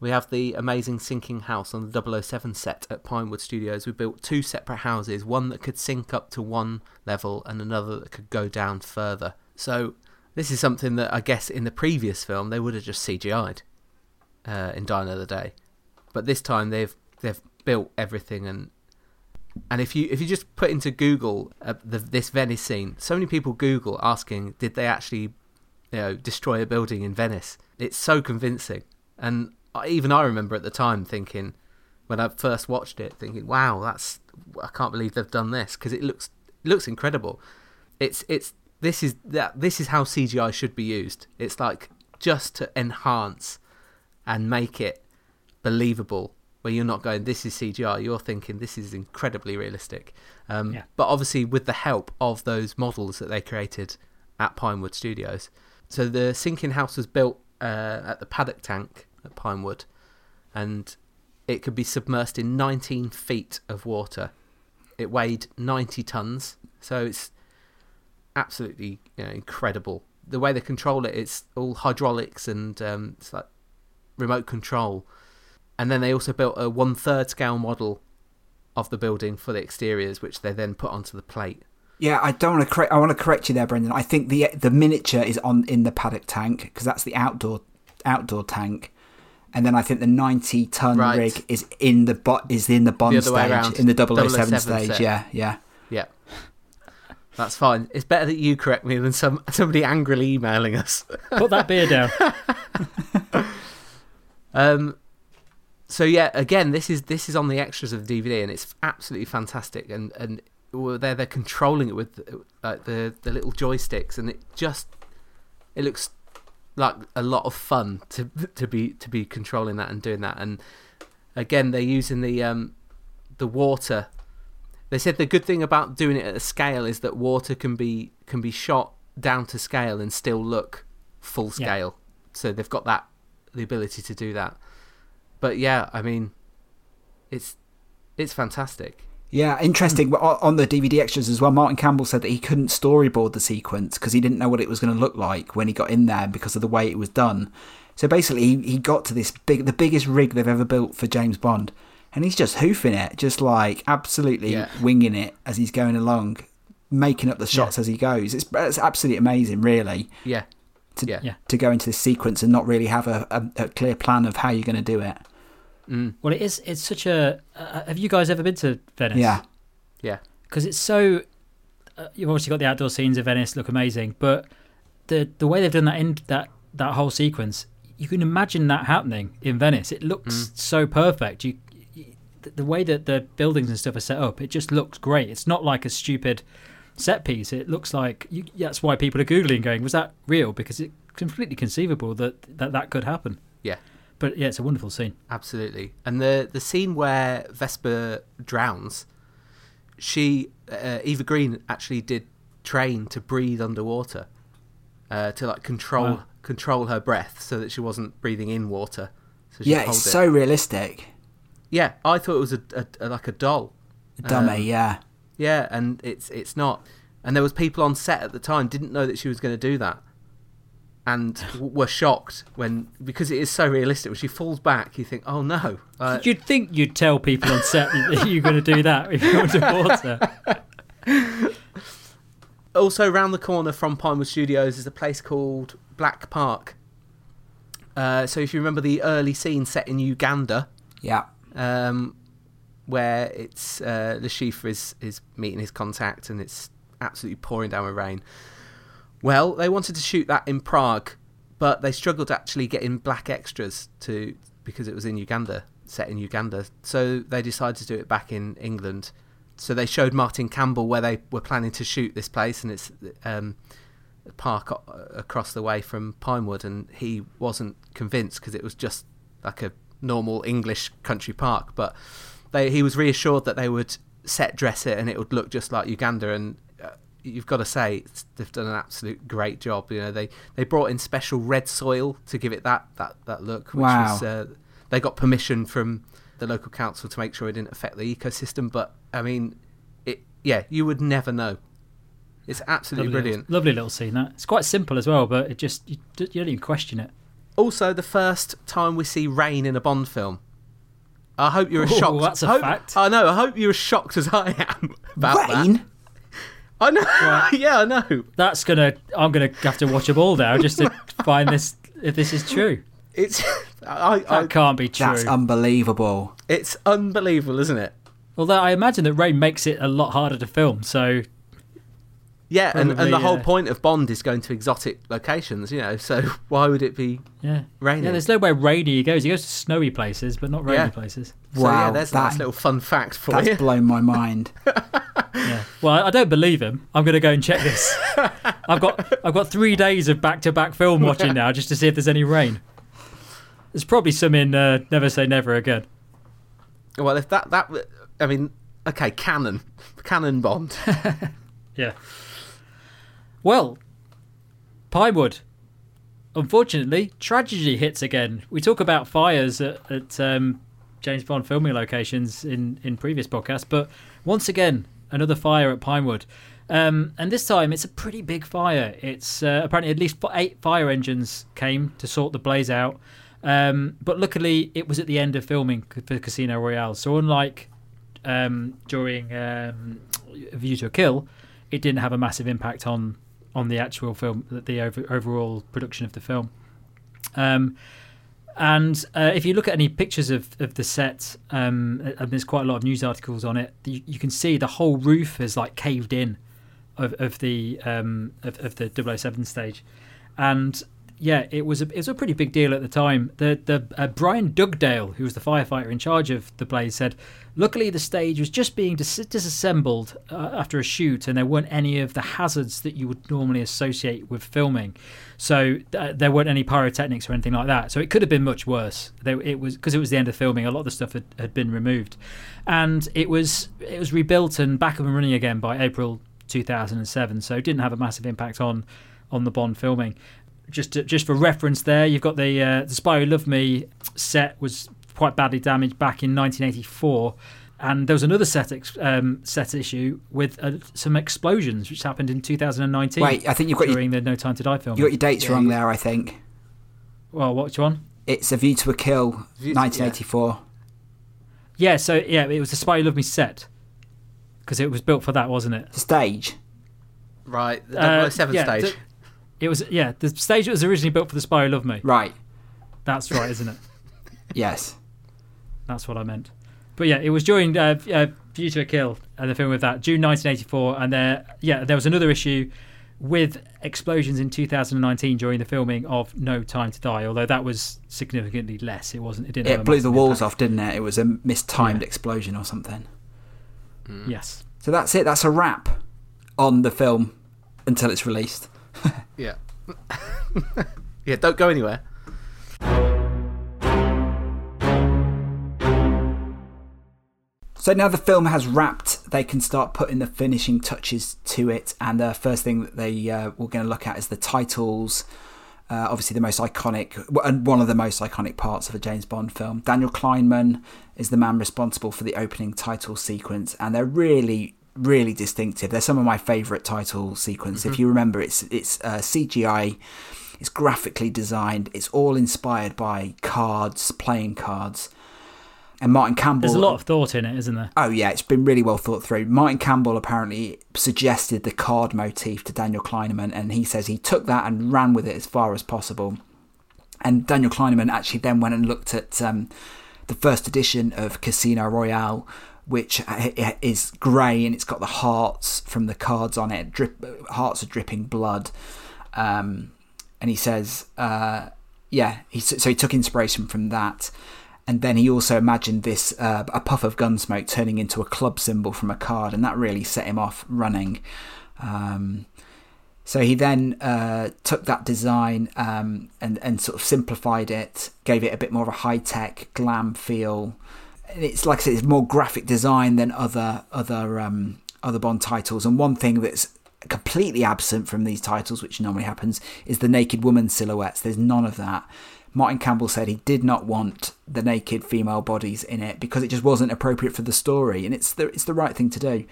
We have the amazing sinking house on the 007 set at Pinewood Studios. We built two separate houses, one that could sink up to one level and another that could go down further. So this is something that I guess in the previous film they would have just CGI'd uh, in Die Another Day, but this time they've they've built everything and and if you if you just put into Google uh, the, this Venice scene, so many people Google asking, did they actually, you know, destroy a building in Venice? It's so convincing, and even I remember at the time thinking, when I first watched it, thinking, wow, that's I can't believe they've done this because it looks it looks incredible. It's it's this is that this is how CGI should be used. It's like just to enhance and make it believable where you're not going, this is CGI. You're thinking this is incredibly realistic. Um, yeah. But obviously, with the help of those models that they created at Pinewood Studios. So the sinking house was built uh, at the paddock tank at Pinewood, and it could be submersed in 19 feet of water. It weighed 90 tons, so it's absolutely you know, incredible. The way they control it, it's all hydraulics and um, it's like remote control and then they also built a one third scale model of the building for the exteriors, which they then put onto the plate. Yeah, I don't want to correct. I want to correct you there, Brendan. I think the the miniature is on in the paddock tank because that's the outdoor outdoor tank, and then I think the ninety ton right. rig is in the bo- is in the Bond the stage in the 007, 007 stage. Set. Yeah, yeah, yeah. That's fine. It's better that you correct me than some somebody angrily emailing us. Put that beer down. um, so yeah, again, this is this is on the extras of the DVD, and it's absolutely fantastic. And and they're they're controlling it with like the the little joysticks, and it just it looks like a lot of fun to to be to be controlling that and doing that. And again, they're using the um the water. They said the good thing about doing it at a scale is that water can be can be shot down to scale and still look full scale. Yeah. So they've got that the ability to do that but yeah, I mean, it's it's fantastic. Yeah, interesting. Mm. On the DVD extras as well, Martin Campbell said that he couldn't storyboard the sequence because he didn't know what it was going to look like when he got in there because of the way it was done. So basically, he, he got to this big, the biggest rig they've ever built for James Bond, and he's just hoofing it, just like absolutely yeah. winging it as he's going along, making up the shots yeah. as he goes. It's, it's absolutely amazing, really. Yeah. To, yeah. to go into this sequence and not really have a, a, a clear plan of how you're going to do it. Mm. Well, it is. It's such a. Uh, have you guys ever been to Venice? Yeah, yeah. Because it's so. Uh, you've obviously got the outdoor scenes of Venice look amazing, but the the way they've done that in that that whole sequence, you can imagine that happening in Venice. It looks mm. so perfect. You, you, the way that the buildings and stuff are set up, it just looks great. It's not like a stupid set piece. It looks like you, that's why people are googling, going, "Was that real?" Because it's completely conceivable that that, that could happen. Yeah. But yeah, it's a wonderful scene. Absolutely. And the the scene where Vesper drowns, she uh, Eva Green actually did train to breathe underwater, uh, to like control wow. control her breath so that she wasn't breathing in water. So yeah, it's it. so realistic. Yeah, I thought it was a, a, a like a doll. A dummy, um, yeah. Yeah, and it's it's not. And there was people on set at the time didn't know that she was going to do that and were shocked when because it is so realistic. When she falls back, you think, "Oh no!" Uh, you'd think you'd tell people on set that you're going to do that if you're underwater. also round the corner from Pinewood Studios is a place called Black Park. Uh, so if you remember the early scene set in Uganda, Yeah. um, where it's uh, the chief is is meeting his contact and it's absolutely pouring down with rain. Well, they wanted to shoot that in Prague, but they struggled actually getting black extras to because it was in Uganda, set in Uganda. So they decided to do it back in England. So they showed Martin Campbell where they were planning to shoot this place, and it's um, a park across the way from Pinewood, and he wasn't convinced because it was just like a normal English country park. But they, he was reassured that they would set dress it and it would look just like Uganda. And uh, you've got to say they've done an absolute great job. You know, they they brought in special red soil to give it that that that look. Which Wow. Was, uh, they got permission from the local council to make sure it didn't affect the ecosystem. But I mean, it yeah, you would never know. It's absolutely Lovely brilliant. Little, lovely little scene. That it's quite simple as well, but it just you, you don't even question it. Also, the first time we see rain in a Bond film. I hope you're as Ooh, shocked. that's a I hope- fact. I know. I hope you're as shocked as I am about Rain? that. I know. yeah, I know. That's gonna. I'm gonna have to watch them all now just to find this if this is true. It's I, That I, can't be true. That's unbelievable. it's unbelievable, isn't it? Although I imagine that rain makes it a lot harder to film. So Yeah, and, and Probably, the whole point of Bond is going to exotic locations, you know. So why would it be? yeah, Raining. Yeah, there's nowhere rainy he goes. He goes to snowy places, but not rainy Yeah. places. So yeah, Wow, there's a that- nice little fun fact for That's you. blown my mind. Yeah. Well, I- I don't believe him. I'm going to go and check this. I've got I've got three days of back-to-back film watching now just to see if there's any rain. There's probably some in uh, Never Say Never Again. Well, if that that I mean, okay, canon, canon Bond. Yeah. Well, Pinewood. Unfortunately, tragedy hits again. We talk about fires at, at um, James Bond filming locations in, in previous podcasts, but once again, another fire at Pinewood. Um, and this time, it's a pretty big fire. It's uh, apparently at least eight fire engines came to sort the blaze out. Um, but luckily, it was at the end of filming for Casino Royale. So, unlike um, during um, View to a Kill, it didn't have a massive impact on on the actual film, the over, overall production of the film. Um, and uh, if you look at any pictures of, of the set, um, and there's quite a lot of news articles on it, you, you can see the whole roof is like caved in of, of the um, of, of the 007 stage, and yeah, it was a, it was a pretty big deal at the time. The the uh, Brian Dugdale, who was the firefighter in charge of the blaze, said, "Luckily, the stage was just being dis- disassembled uh, after a shoot, and there weren't any of the hazards that you would normally associate with filming. So uh, there weren't any pyrotechnics or anything like that. So it could have been much worse. It was because it was the end of filming. A lot of the stuff had, had been removed, and it was it was rebuilt and back up and running again by April 2007. So it didn't have a massive impact on on the Bond filming." just to, just for reference, there you've got the uh, the Spy Who Loved Me set was quite badly damaged back in 1984, and there was another set ex- um, set issue with uh, some explosions which happened in 2019. Wait, I think you've got your, during the No Time to Die film. you got your dates Yeah, wrong there. I think well, which one? it's A View to a Kill, View to- 1984. Yeah, so yeah, it was the Spy Who Loved Me set because it was built for that, wasn't it? The stage. Right, the Uh, 007 yeah, stage. the- it was yeah, the stage that was originally built for the Spy Who Loved Me. Right. That's right, isn't it? Yes. That's what I meant. But yeah, it was during uh, uh, View to a Kill and the film with that June 1984, and there yeah there was another issue with explosions in 2019 during the filming of No Time to Die. Although that was significantly less, it wasn't. It didn't. It blew the walls impact. off, didn't it? It was a mistimed Yeah. explosion or something. Yes. So that's it. That's a wrap on the film until it's released. Yeah. yeah, don't go anywhere. So now the film has wrapped, they can start putting the finishing touches to it. And the first thing that they uh, we're going to look at is the titles. Uh, obviously, the most iconic and one of the most iconic parts of a James Bond film. Daniel Kleinman is the man responsible for the opening title sequence, and they're really, really distinctive. They're some of my favourite title sequence. If you remember, it's it's uh, CGI. It's graphically designed. It's all inspired by cards, playing cards. And Martin Campbell. There's a lot of thought in it, isn't there? Oh yeah, it's been really well thought through. Martin Campbell apparently suggested the card motif to Daniel Kleinman, and he says he took that and ran with it as far as possible. And Daniel Kleinman actually then went and looked at um, the first edition of Casino Royale, which is grey and it's got the hearts from the cards on it. Drip, hearts are dripping blood. Um, and he says, uh, yeah, he, so he took inspiration from that. And then he also imagined this uh, a puff of gun smoke turning into a club symbol from a card, and that really set him off running. Um, so he then uh, took that design um, and and sort of simplified it, gave it a bit more of a high tech glam feel. It's like I said, it's more graphic design than other other um, other Bond titles. And one thing that's completely absent from these titles, which normally happens, is the naked woman silhouettes. There's none of that. Martin Campbell said he did not want the naked female bodies in it because it just wasn't appropriate for the story, and it's the it's the right thing to do.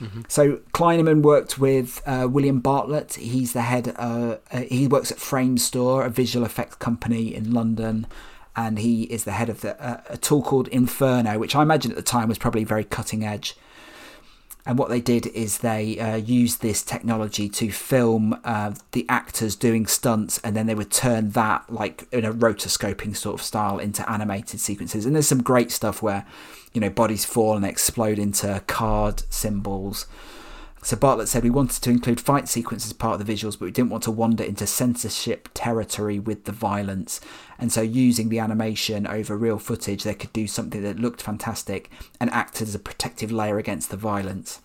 Mm-hmm. So Kleinman worked with uh, William Bartlett. He's the head. Uh, uh, he works at Framestore, a visual effects company in London, and he is the head of the, uh, a tool called Inferno, which I imagine at the time was probably very cutting edge. And what they did is they uh, used this technology to film uh, the actors doing stunts, and then they would turn that, like in a rotoscoping sort of style, into animated sequences. And there's some great stuff where, you know, bodies fall and explode into card symbols. So Bartlett said we wanted to include fight sequences as part of the visuals, but we didn't want to wander into censorship territory with the violence. And so using the animation over real footage, they could do something that looked fantastic and acted as a protective layer against the violence.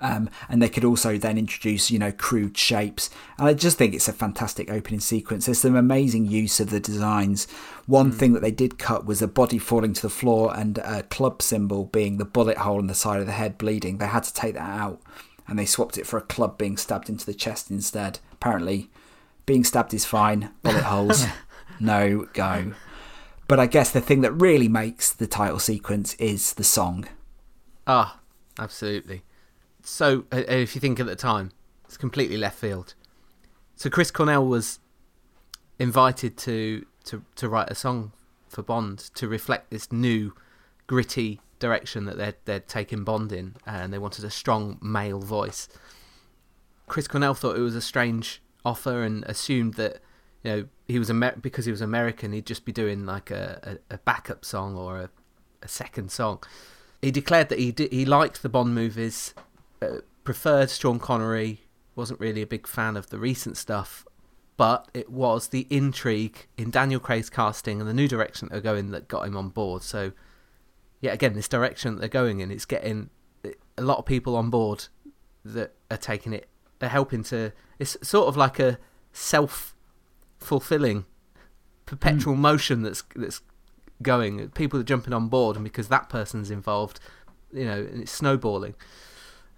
Um, and they could also then introduce, you know, crude shapes. And I just think it's a fantastic opening sequence. There's some amazing use of the designs. One mm. thing that they did cut was a body falling to the floor and a club symbol being the bullet hole in the side of the head bleeding. They had to take that out and they swapped it for a club being stabbed into the chest instead. Apparently, being stabbed is fine, bullet holes, no go. But I guess the thing that really makes the title sequence is the song. Ah, absolutely so uh, if you think at the time, it's completely left field. So Chris Cornell was invited to to to write a song for Bond to reflect this new gritty direction that they're they're taking Bond in, and they wanted a strong male voice. Chris Cornell thought it was a strange offer and assumed that you know he was Amer- because he was American, he'd just be doing like a, a, a backup song or a, a second song. He declared that he did, he liked the Bond movies uh, preferred Sean Connery. Wasn't really a big fan of the recent stuff, but it was the intrigue in Daniel Craig's casting and the new direction they're going that got him on board. So, yeah, again, this direction that they're going in, it's getting a lot of people on board that are taking it. They're helping to. It's sort of like a self-fulfilling, perpetual mm. motion that's that's going. People are jumping on board, and because that person's involved, you know, it's snowballing.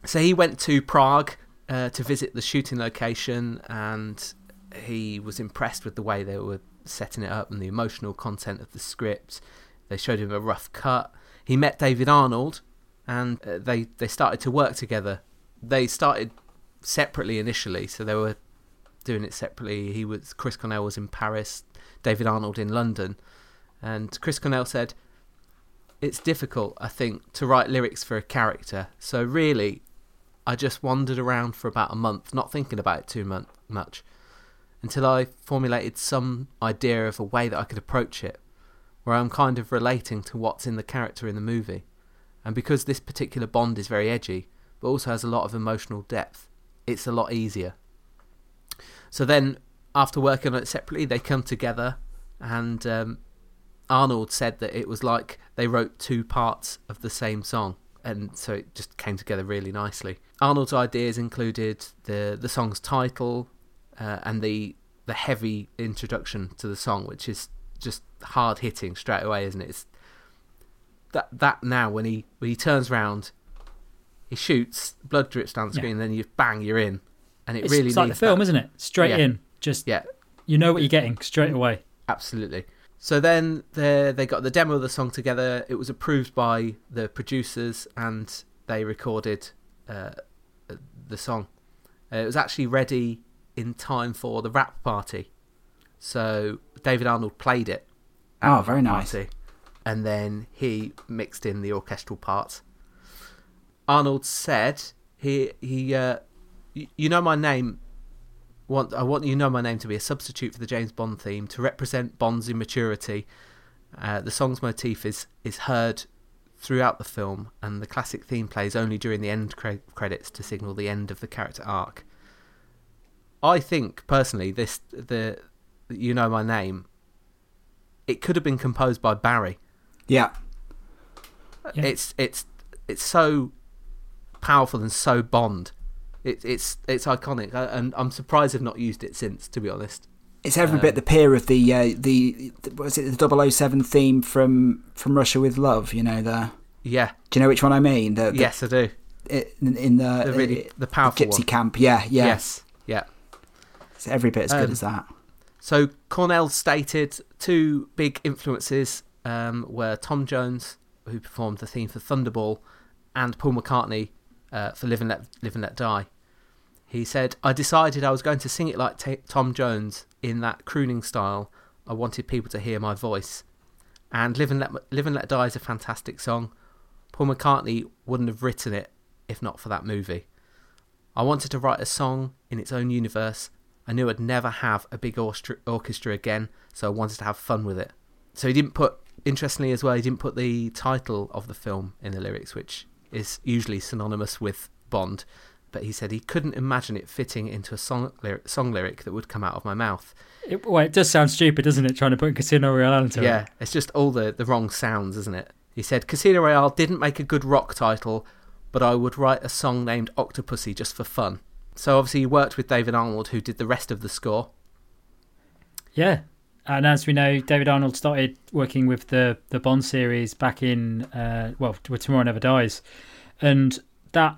So he went to Prague uh, to visit the shooting location, and he was impressed with the way they were setting it up and the emotional content of the script. They showed him a rough cut. He met David Arnold, and uh, they they started to work together. They started separately initially, so they were doing it separately. He was Chris Cornell was in Paris, David Arnold in London, and Chris Cornell said, "It's difficult, I think, to write lyrics for a character. So really, I just wandered around for about a month, not thinking about it too much, until I formulated some idea of a way that I could approach it, where I'm kind of relating to what's in the character in the movie. And because this particular Bond is very edgy, but also has a lot of emotional depth, it's a lot easier. So then, after working on it separately, they come together, and um, Arnold said that it was like they wrote two parts of the same song and so it just came together really nicely. Arnold's ideas included the the song's title uh, and the the heavy introduction to the song, which is just hard hitting straight away, isn't it? It's that that now when he when he turns round, he shoots, blood drips down the screen, yeah. and then you bang, you're in, and it it's, really it's like the film, isn't it? Straight yeah. in, just yeah, you know what you're getting straight away. Absolutely. So then they they got the demo of the song together. It was approved by the producers, and they recorded uh, the song. Uh, it was actually ready in time for the wrap party. So David Arnold played it. Oh, very nice. Party. and then he mixed in the orchestral parts. Arnold said he he uh, you know my name want I want you know my name to be a substitute for the James Bond theme to represent Bond's immaturity. Uh, the song's motif is is heard throughout the film, and the classic theme plays only during the end cre- credits to signal the end of the character arc. I think personally, this the you know my name. It could have been composed by Barry. Yeah. Yeah. It's it's it's so powerful and so Bond. It, it's it's iconic, and I'm surprised they've not used it since. To be honest, It's every bit the peer of the uh, the what was it the 007 theme from from Russia with Love. You know the. yeah, Do you know which one I mean? The, the yes, I do. in, in the, The really the powerful gypsy one. camp. Yeah, yeah. Yes, yeah. It's every bit as good Um, as that. So Cornell stated two big influences um, were Tom Jones, who performed the theme for Thunderball, and Paul McCartney uh, for Live and Let Live and Let Die. He said, "I decided I was going to sing it like ta Tom Jones in that crooning style. I wanted people to hear my voice, and Live and Let Live and Let Die is a fantastic song. Paul McCartney wouldn't have written it if not for that movie. I wanted to write a song in its own universe. I knew I'd never have a big orchestra again, so I wanted to have fun with it. So he didn't put, interestingly as well, he didn't put the title of the film in the lyrics, which is usually synonymous with Bond. But he said he couldn't imagine it fitting into a song lyric, song lyric that would come out of my mouth. It, well, it does sound stupid, doesn't it? Trying to put Casino Royale into yeah, it. Yeah, it's just all the, the wrong sounds, isn't it? He said Casino Royale didn't make a good rock title, but I would write a song named Octopussy just for fun. So obviously he worked with David Arnold, who did the rest of the score. Yeah. And as we know, David Arnold started working with the the Bond series back in uh, well, Tomorrow Never Dies, and that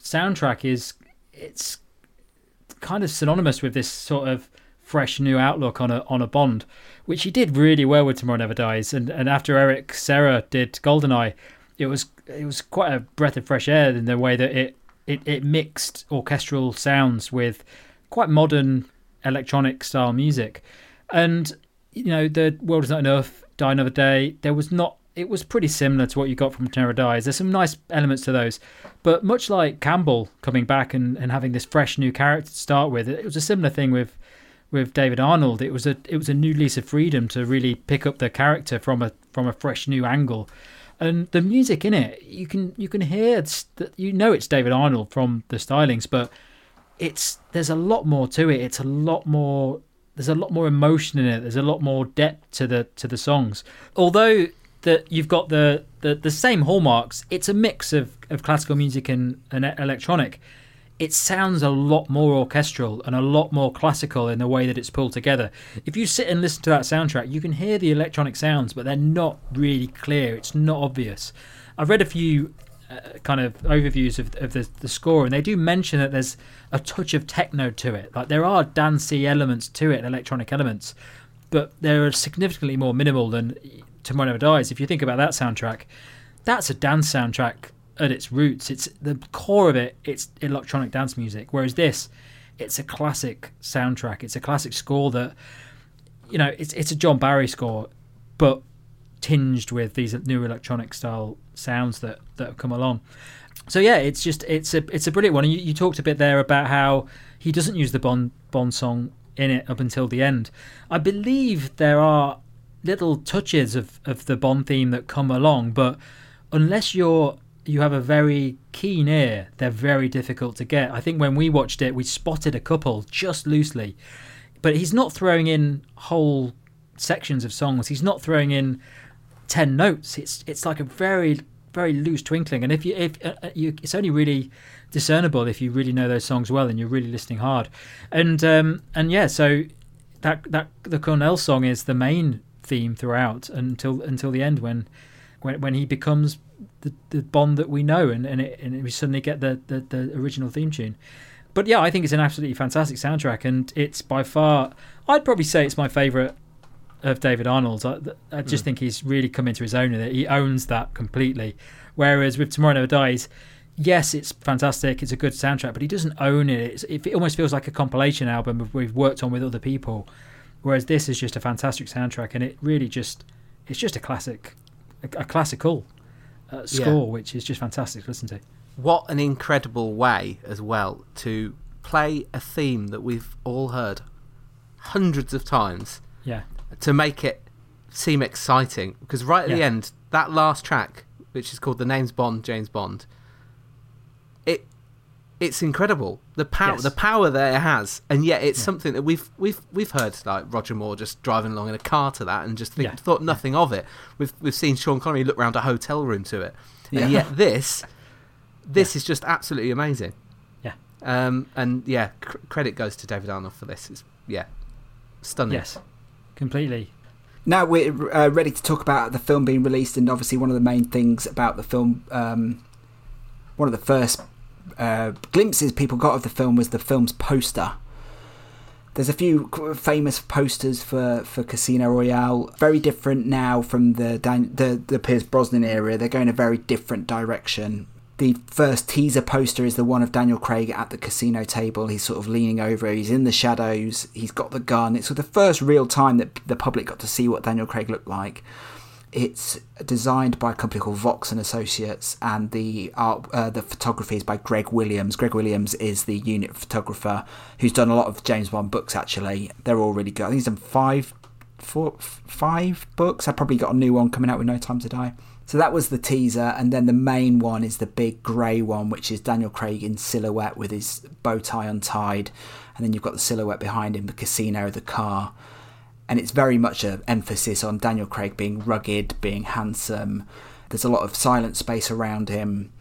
soundtrack is it's kind of synonymous with this sort of fresh new outlook on a on a Bond, which he did really well with Tomorrow Never Dies, and and after Eric Serra did Goldeneye, it was it was quite a breath of fresh air in the way that it it, it mixed orchestral sounds with quite modern electronic style music, and you know the world is not enough, die another day. There was not. It was pretty similar to what you got from Never Dies. There's some nice elements to those, but much like Campbell coming back and, and having this fresh new character to start with, it was a similar thing with with David Arnold. It was a it was a new lease of freedom to really pick up the character from a from a fresh new angle, and the music in it you can you can hear that you know it's David Arnold from the stylings, but it's there's a lot more to it. It's a lot more. There's a lot more emotion in it. There's a lot more depth to the to the songs. Although that you've got the, the the same hallmarks, it's a mix of, of classical music and, and electronic. It sounds a lot more orchestral and a lot more classical in the way that it's pulled together. If you sit and listen to that soundtrack, you can hear the electronic sounds, but they're not really clear. It's not obvious. I've read a few uh, kind of overviews of, of the, the score, and they do mention that there's a touch of techno to it. Like there are dancey elements to it, electronic elements, but they're significantly more minimal than Tomorrow Never Dies. If you think about that soundtrack, that's a dance soundtrack at its roots. It's the core of it. It's electronic dance music. Whereas this, it's a classic soundtrack. It's a classic score that, you know, it's it's a John Barry score, but tinged with these new electronic style sounds that that have come along. So yeah, it's just it's a it's a brilliant one. And you, you talked a bit there about how he doesn't use the Bond Bond song in it up until the end. I believe there are little touches of, of the Bond theme that come along, but unless you're you have a very keen ear, they're very difficult to get. I think when we watched it, we spotted a couple just loosely, but he's not throwing in whole sections of songs. He's not throwing in ten notes. It's it's like a very very loose twinkling, and if you if uh, uh, you, it's only really discernible if you really know those songs well and you're really listening hard, and um and yeah, so that that the Cornell song is the main theme throughout until until the end when when when he becomes the, the Bond that we know and and, it, and we suddenly get the, the the original theme tune. But yeah, I think it's an absolutely fantastic soundtrack, and it's by far I'd probably say it's my favorite of David Arnold. I, I just think he's really come into his own with it. He owns that completely. Whereas with Tomorrow Never Dies, yes, it's fantastic. It's a good soundtrack, but he doesn't own it. It's, it almost feels like a compilation album we've worked on with other people. Whereas this is just a fantastic soundtrack, and it really just it's just a classic a, a classical uh, score, which is just fantastic to listen to. What an incredible way as well to play a theme that we've all heard hundreds of times Yeah, to make it seem exciting. Because right at the end, that last track, which is called "The Name's Bond, James Bond," it it's incredible the power Yes. the power that it has, and yet it's Yeah. something that we've we've we've heard like Roger Moore just driving along in a car to that and just think, Yeah. thought nothing of it. We've we've seen Sean Connery look around a hotel room to it, Yeah. and yet this this is just absolutely amazing. Yeah. Um, and yeah, cr- credit goes to David Arnold for this. It's yeah, stunning. yes, completely. Now we're uh, ready to talk about the film being released, and obviously one of the main things about the film, um, one of the first uh, glimpses people got of the film was the film's poster. There's a few famous posters for, for Casino Royale. Very different now from the the the Pierce Brosnan era. They're going a very different direction. The first teaser poster is the one of Daniel Craig at the casino table. He's sort of leaning over. He's in the shadows. He's got the gun. It's the first real time that the public got to see what Daniel Craig looked like. It's designed by a company called Vox and Associates, and the art, uh, the photography is by Greg Williams. Greg Williams is the unit photographer who's done a lot of James Bond books. Actually, they're all really good. I think he's done five, four, five books. I've probably got a new one coming out with No Time to Die. So that was the teaser, and then the main one is the big grey one, which is Daniel Craig in silhouette with his bow tie untied, and then you've got the silhouette behind him, the casino, the car and it's very much an emphasis on Daniel Craig being rugged, being handsome. There's a lot of silent space around him.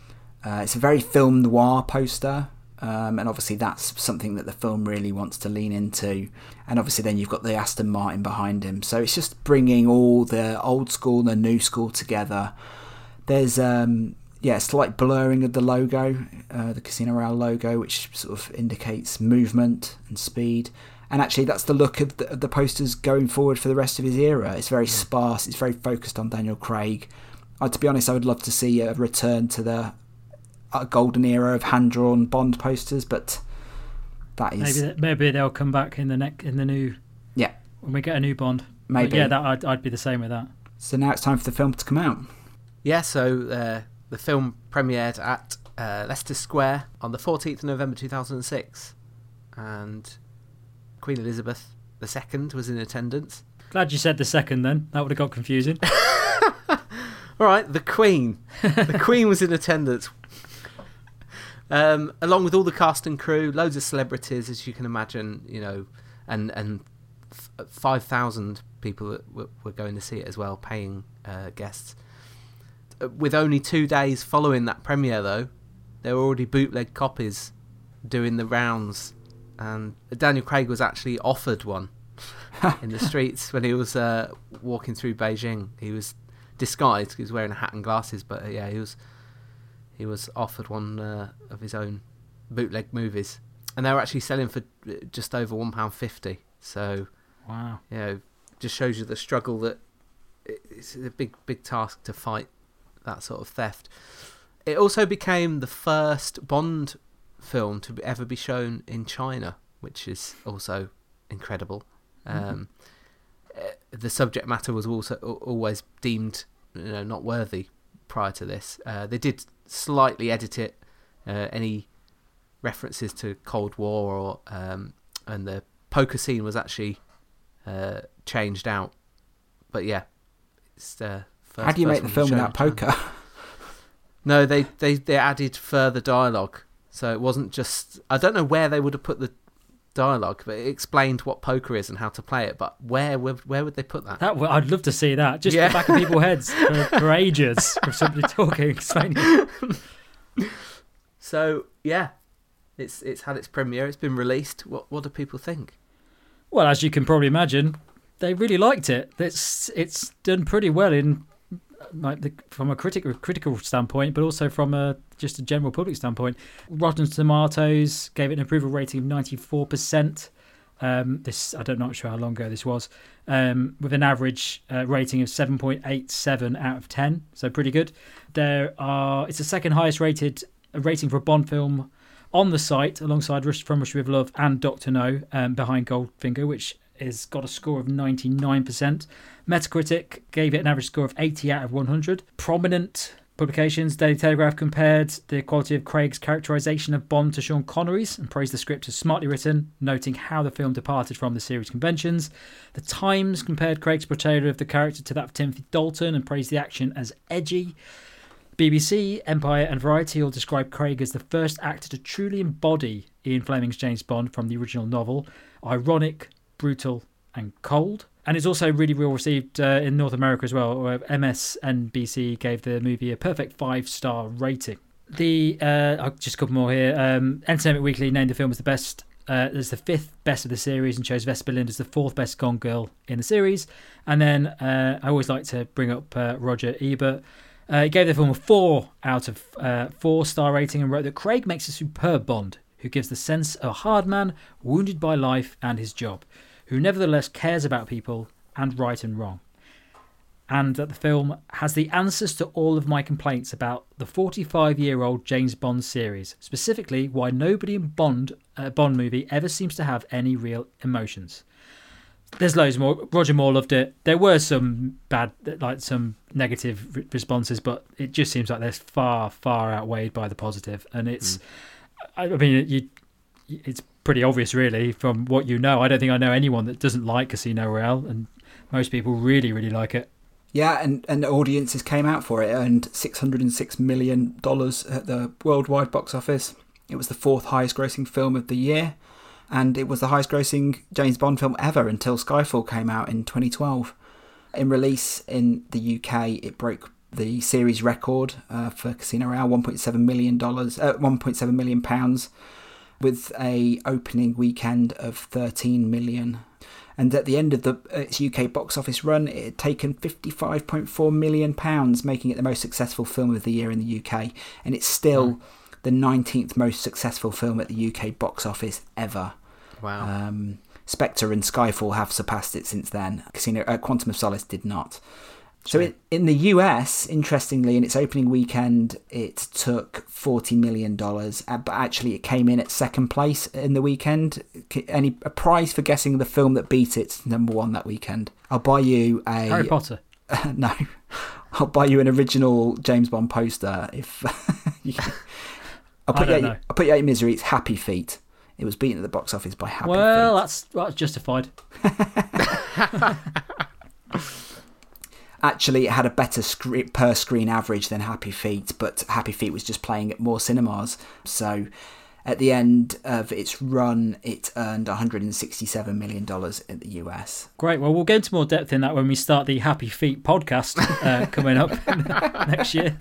Uh, it's a very film noir poster, um, and obviously that's something that the film really wants to lean into. And obviously then you've got the Aston Martin behind him, so it's just bringing all the old school and the new school together. There's um, yeah, a slight blurring of the logo, uh, the Casino Royale logo, which sort of indicates movement and speed. And actually, that's the look of the, of the posters going forward for the rest of his era. It's very sparse. It's very focused on Daniel Craig. Uh, to be honest, I would love to see a return to the uh, golden era of hand-drawn Bond posters, but that is Maybe maybe they'll come back in the neck in the new yeah, when we get a new Bond. But maybe. yeah, that I'd, I'd be the same with that. So now it's time for the film to come out. Yeah, so uh, the film premiered at uh, Leicester Square on the 14th of November 2006, and Queen Elizabeth II was in attendance. Glad you said the second. Then that would have got confusing. All right, the Queen. The Queen was in attendance. Um, along with all the cast and crew, loads of celebrities, as you can imagine, you know, and and f- five thousand people that were, were going to see it as well, paying uh, guests. Uh, With only two days following that premiere, though, there were already bootleg copies doing the rounds, and Daniel Craig was actually offered one in the streets when he was uh, walking through Beijing. He was disguised; he was wearing a hat and glasses, but uh, yeah, he was he was offered one uh, of his own bootleg movies, and they were actually selling for uh, just over one pound fifty. So wow. you know, just shows you the struggle that it's a big big task to fight that sort of theft. It also became the first Bond film to ever be shown in China, which is also incredible. Um, uh, the subject matter was also always deemed you know, not worthy prior to this. Uh, they did slightly edit it, uh, any references to Cold War or um, and the poker scene was actually uh, changed out. But yeah, it's the first How do you make the film without poker? No, they, they they added further dialogue, so it wasn't just. I don't know where they would have put the dialogue, but it explained what poker is and how to play it. But where would where would they put that? That I'd love to see that just Yeah. the back of people's heads for, for ages of somebody talking, explaining. So yeah, it's it's had its premiere. It's been released. What what do people think? Well, as you can probably imagine, they really liked it. It's it's done pretty well in like the, from a critical critical standpoint, but also from a just a general public standpoint. Rotten Tomatoes gave it an approval rating of ninety four percent. Um, this I don't know sure how long ago this was, um, with an average uh, rating of seven point eight seven out of ten, so pretty good. There are it's the second highest rated rating for a Bond film on the site, alongside Rush from Russia with Love and Doctor No, um, behind Goldfinger, which is got a score of 99%. Metacritic gave it an average score of 80 out of 100. Prominent publications, Daily Telegraph compared the quality of Craig's characterization of Bond to Sean Connery's and praised the script as smartly written, noting how the film departed from the series conventions. The Times compared Craig's portrayal of the character to that of Timothy Dalton and praised the action as edgy. BBC, Empire, and Variety all describe Craig as the first actor to truly embody Ian Fleming's James Bond from the original novel ironic, brutal, and cold. And it's also really well received uh, in North America as well. Where MSNBC gave the movie a perfect five star rating. The uh, just a couple more here. Um, Entertainment Weekly named the film as the best. Uh, as the fifth best of the series and chose Vesper Lynd as the fourth best Bond Girl in the series. And then uh, I always like to bring up uh, Roger Ebert. Uh, he gave the film a four out of uh, four star rating and wrote that Craig makes a superb Bond who gives the sense of a hard man wounded by life and his job, who nevertheless cares about people and right and wrong. And that the film has the answers to all of my complaints about the 45 year old James Bond series, specifically why nobody in Bond uh, Bond movie ever seems to have any real emotions. There's loads more. Roger Moore loved it. There were some bad, like some negative responses, but it just seems like they're far, far outweighed by the positive. And it's, mm. I mean, you, it's pretty obvious, really, from what you know. I don't think I know anyone that doesn't like Casino Royale, and most people really, really like it. Yeah, and, and audiences came out for it, earned $606 million at the worldwide box office. It was the fourth highest grossing film of the year, and it was the highest grossing James Bond film ever until Skyfall came out in 2012. In release in the UK, it broke the series record uh, for Casino Royale, $1.7 million, uh, 1.7 million pounds, with a opening weekend of 13 million and at the end of the its UK box office run, it had taken 55.4 million pounds, making it the most successful film of the year in the UK, and it's still mm. the 19th most successful film at the UK box office ever. Wow. Um, Spectre and Skyfall have surpassed it since then. Casino, uh, Quantum of Solace did not. So it, in the US, interestingly, in its opening weekend, it took forty million dollars, uh, but actually it came in at second place in the weekend. Any a prize for guessing the film that beat it number one that weekend? I'll buy you a Harry Potter. Uh, no, I'll buy you an original James Bond poster if. you, I'll put you. Out, I'll put you out of misery. It's Happy Feet. It was beaten at the box office by Happy well, Feet. Well, that's that's justified. actually it had a better per screen average than Happy Feet, but Happy Feet was just playing at more cinemas. So at the end of its run, it earned $167 million in the US. Great. Well, we'll get into more depth in that when we start the Happy Feet podcast uh, coming up next year.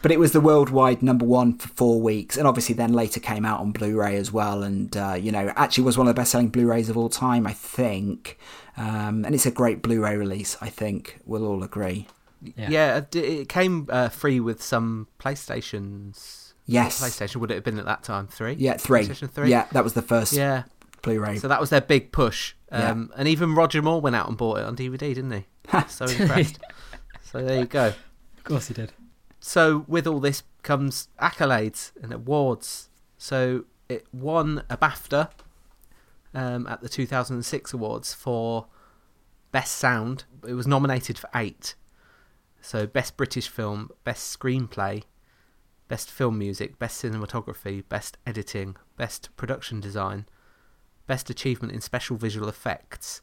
But it was the worldwide number one for four weeks, and obviously then later came out on Blu-ray as well. And uh, you know, actually was one of the best-selling Blu-rays of all time, I think. Um, and it's a great Blu-ray release. I think we'll all agree. Yeah, yeah it came uh, free with some PlayStations. Yes, PlayStation would it have been at that time? Three. Yeah, three. PlayStation three. Yeah, that was the first. Yeah. Blu-ray. So that was their big push. Um, yeah. And even Roger Moore went out and bought it on DVD, didn't he? so impressed. so there you go. Of course he did. So with all this comes accolades and awards. So it won a BAFTA um, at the 2006 awards for Best Sound. It was nominated for eight. So, Best British Film, Best Screenplay, Best Film Music, Best Cinematography, Best Editing, Best Production Design, Best Achievement in Special Visual Effects,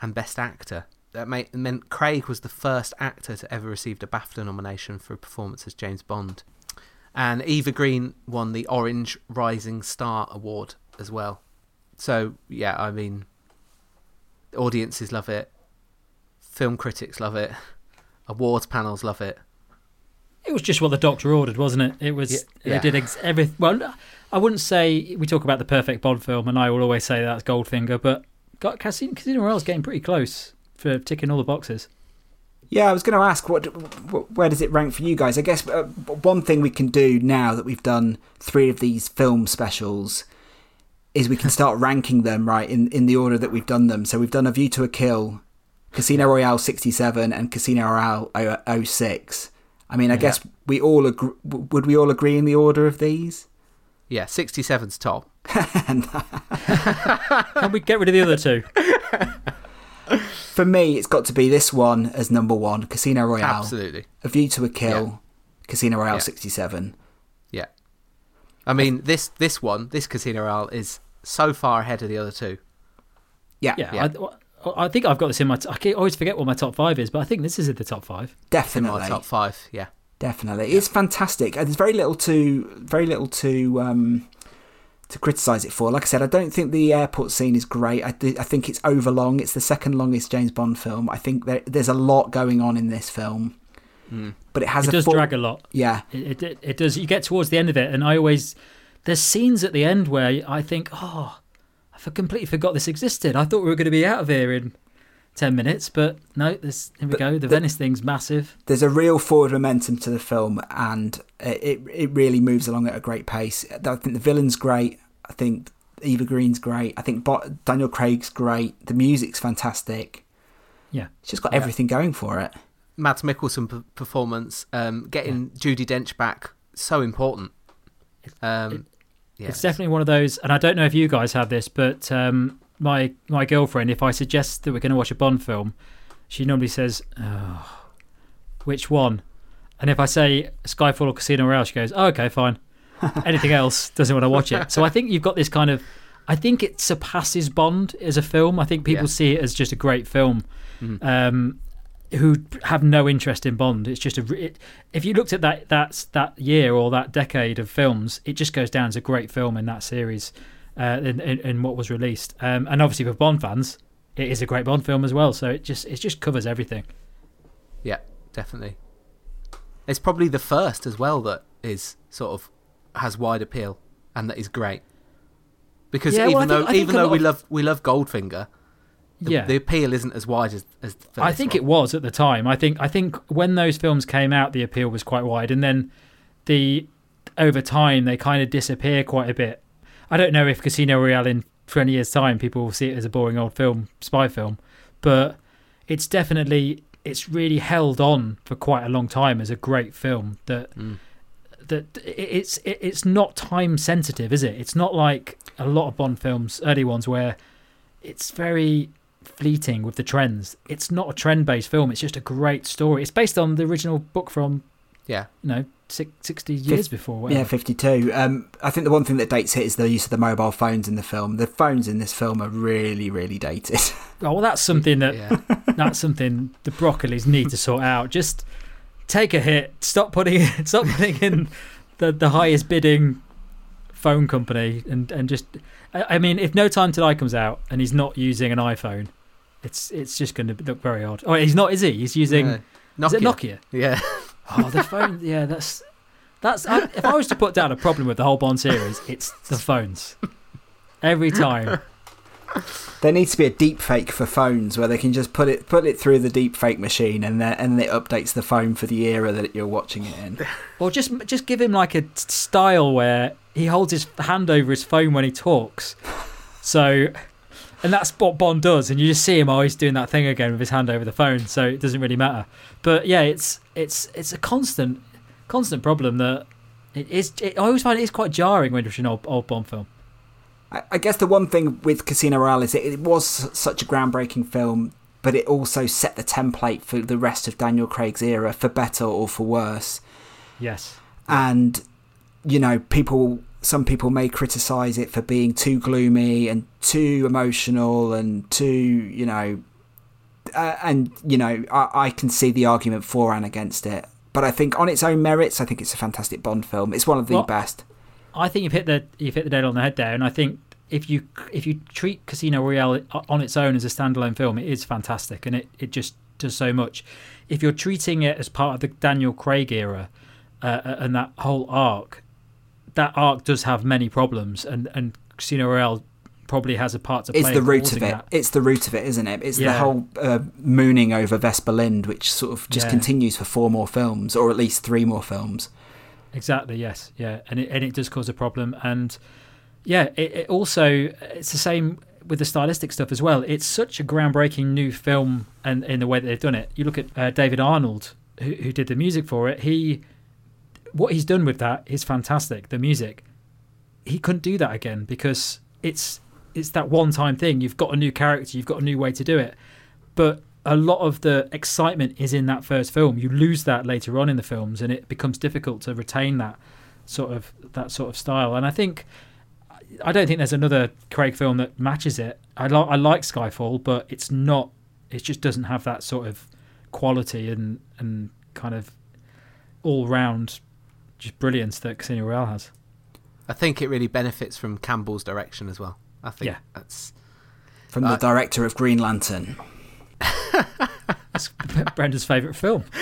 and Best Actor. That meant Craig was the first actor to ever receive a BAFTA nomination for a performance as James Bond. And Eva Green won the Orange Rising Star Award as well. So yeah, I mean, audiences love it, film critics love it, awards panels love it. It was just what the doctor ordered, wasn't it? It was yeah. they did ex- everything. Well, I wouldn't say we talk about the perfect Bond film, and I will always say that's Goldfinger, but got Casino, Casino Royale's getting pretty close for ticking all the boxes. Yeah, I was going to ask, what, where does it rank for you guys? I guess uh, one thing we can do now that we've done three of these film specials is we can start ranking them right in, in the order that we've done them. So we've done A View to a Kill, Casino Royale 67, and Casino Royale 06. I mean, I yeah. guess we all agree, would we all agree in the order of these? Yeah, 67's top. Can we get rid of the other two? For me, it's got to be this one as number one Casino Royale. Absolutely. A View to a Kill, Yeah. Casino Royale Yeah. 67. Yeah. I mean, this this one, this Casino Royale is so far ahead of the other two. Yeah, Yeah, Yeah. I, I think I've got this in my. T- I keep- always forget what my top five is, but I think this is in the top five. In definitely. my top five. Yeah. Definitely, it's fantastic. There's very little to very little to um, to criticize it for. Like I said, I don't think the airport scene is great. I, th- I think it's overlong. It's the second longest James Bond film. I think there, there's a lot going on in this film, but it has It a does full- drag a lot. Yeah, It, it it does. You get towards the end of it, and I always there's scenes at the end where I think, oh, I for- completely forgot this existed. I thought we were going to be out of here in ten minutes, but no. This here we But go. The, the- Venice thing's massive. there's a real forward momentum to the film, and it it, it really moves along at a great pace. I think the villain's great. I think Eva Green's great. I think Daniel Craig's great. The music's fantastic. Yeah. It's just got everything going for it. Mads Mikkelsen p- performance, um, getting Judi Dench back, so important. Um, yeah. It's definitely one of those, and I don't know if you guys have this, but um, my my girlfriend, if I suggest that we're going to watch a Bond film, she normally says, oh, "Which one?" And if I say Skyfall or Casino Royale, she goes, oh, "Okay, fine." Anything else doesn't want to watch it. So I think you've got this kind of. I think it surpasses Bond as a film. I think people Yeah. see it as just a great film. Um, who have no interest in Bond. It's just a. It, if you looked at that that that year or that decade of films, it just goes down as a great film in that series, uh, in, in, in what was released. Um, and obviously for Bond fans, it is a great Bond film as well. So it just it just covers everything. Yeah, definitely. It's probably the first as well that is sort of has wide appeal and that is great. Because Yeah, well, even think- though think even though we of- love we love Goldfinger, the, yeah, the appeal isn't as wide as, as I think one. it was at the time. I think I think when those films came out, the appeal was quite wide, and then the over time they kind of disappear quite a bit. I don't know if Casino Royale in twenty years' time people will see it as a boring old film, spy film, but it's definitely it's really held on for quite a long time as a great film that Mm. that it's it's not time sensitive, is it? It's not like a lot of Bond films, early ones, where it's very fleeting with the trends. It's not a trend based film. It's just a great story. It's based on the original book from Yeah, you know six, 60 years before. Yeah, 52. Um, I think the one thing that dates it is the use of the mobile phones in the film. The phones in this film are really, really dated. Oh well, that's something that yeah. that's something the Broccolis need to sort out. Just take a hit. Stop putting stop putting in the the highest bidding phone company and and just. I, I mean, if No Time to Die comes out and he's not using an iPhone, it's it's just going to look very odd. Oh, he's not, is he? He's using. Uh, Is it Nokia? Yeah, Oh, the phone. Yeah, that's that's. I, if I was to put down a problem with the whole Bond series, it's the phones. Every time. there needs to be a deep fake for phones where they can just put it put it through the deep fake machine and then and it updates the phone for the era that you're watching it in. Or just just give him like a style where he holds his hand over his phone when he talks. So, and that's what Bond does, and you just see him oh, always doing that thing again with his hand over the phone. So it doesn't really matter. But yeah, it's it's it's a constant constant problem that it is. It, I always find it is quite jarring when watching an old old Bond film. I, I guess the one thing with Casino Royale is it, it was such a groundbreaking film, but it also set the template for the rest of Daniel Craig's era, for better or for worse. Yes. and you know people some people may criticize it for being too gloomy and too emotional and too you know uh, and you know I, I can see the argument for and against it. But i think on its own merits i think it's a fantastic bond film. It's one of the Well, best. I think you've hit the you've hit the nail on the head there, and I think if you if you treat Casino Royale on its own as a standalone film, it is fantastic, and it, it just does so much. If you're treating it as part of the Daniel Craig era uh, and that whole arc, that arc does have many problems, and and Casino Royale probably has a part to play. it's the root of it that. it's the root of it isn't it it's the whole uh, mooning over Vesper Lynd which sort of just Yeah. continues for four more films or at least three more films Exactly. Yes. Yeah. And it and it does cause a problem. And yeah, it, it also it's the same with the stylistic stuff as well. It's such a groundbreaking new film, and in the way that they've done it. You look at uh, David Arnold, who, who did the music for it. He what he's done with that is fantastic. The music. He couldn't do that again because it's it's that one time thing. You've got a new character, you've got a new way to do it, but a lot of the excitement is in that first film. You lose that later on in the films, and it becomes difficult to retain that sort of that sort of style. And I think I don't think there's another Craig film that matches it. I like I like Skyfall, but it's not. It just doesn't have that sort of quality and and kind of all round just brilliance that Casino Royale has. I think it really benefits from Campbell's direction as well. I think Yeah. that's From the uh, director of Green Lantern. that's Brendan's favourite film.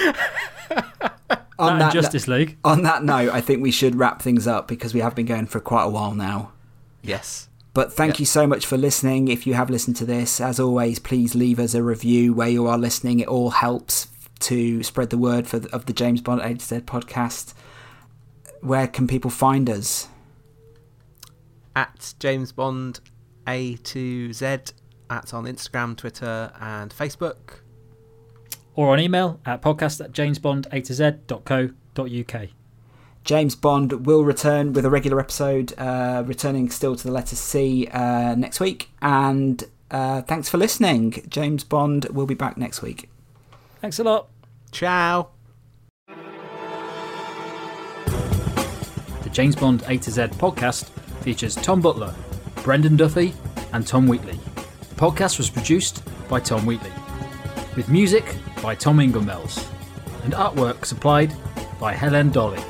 On That that, and Justice League. on that note, I think we should wrap things up because we have been going for quite a while now. yes. But thank Yeah. you so much for listening. If you have listened to this, as always, please leave us a review where you are listening. It all helps to spread the word for the, of the James Bond A to Z podcast. Where can people find us? At James Bond A to Z at on Instagram, Twitter, and Facebook. Or on email at podcast at jamesbond to z.co.uk. James Bond will return with a regular episode, uh, returning still to the letter C uh, next week. And uh, thanks for listening. James Bond will be back next week. Thanks a lot. Ciao. James Bond A to Z podcast features Tom Butler, Brendan Duffy, and Tom Wheatley. The podcast was produced by Tom Wheatley, with music by Tom Ingelmells, and artwork supplied by Helen Dolly.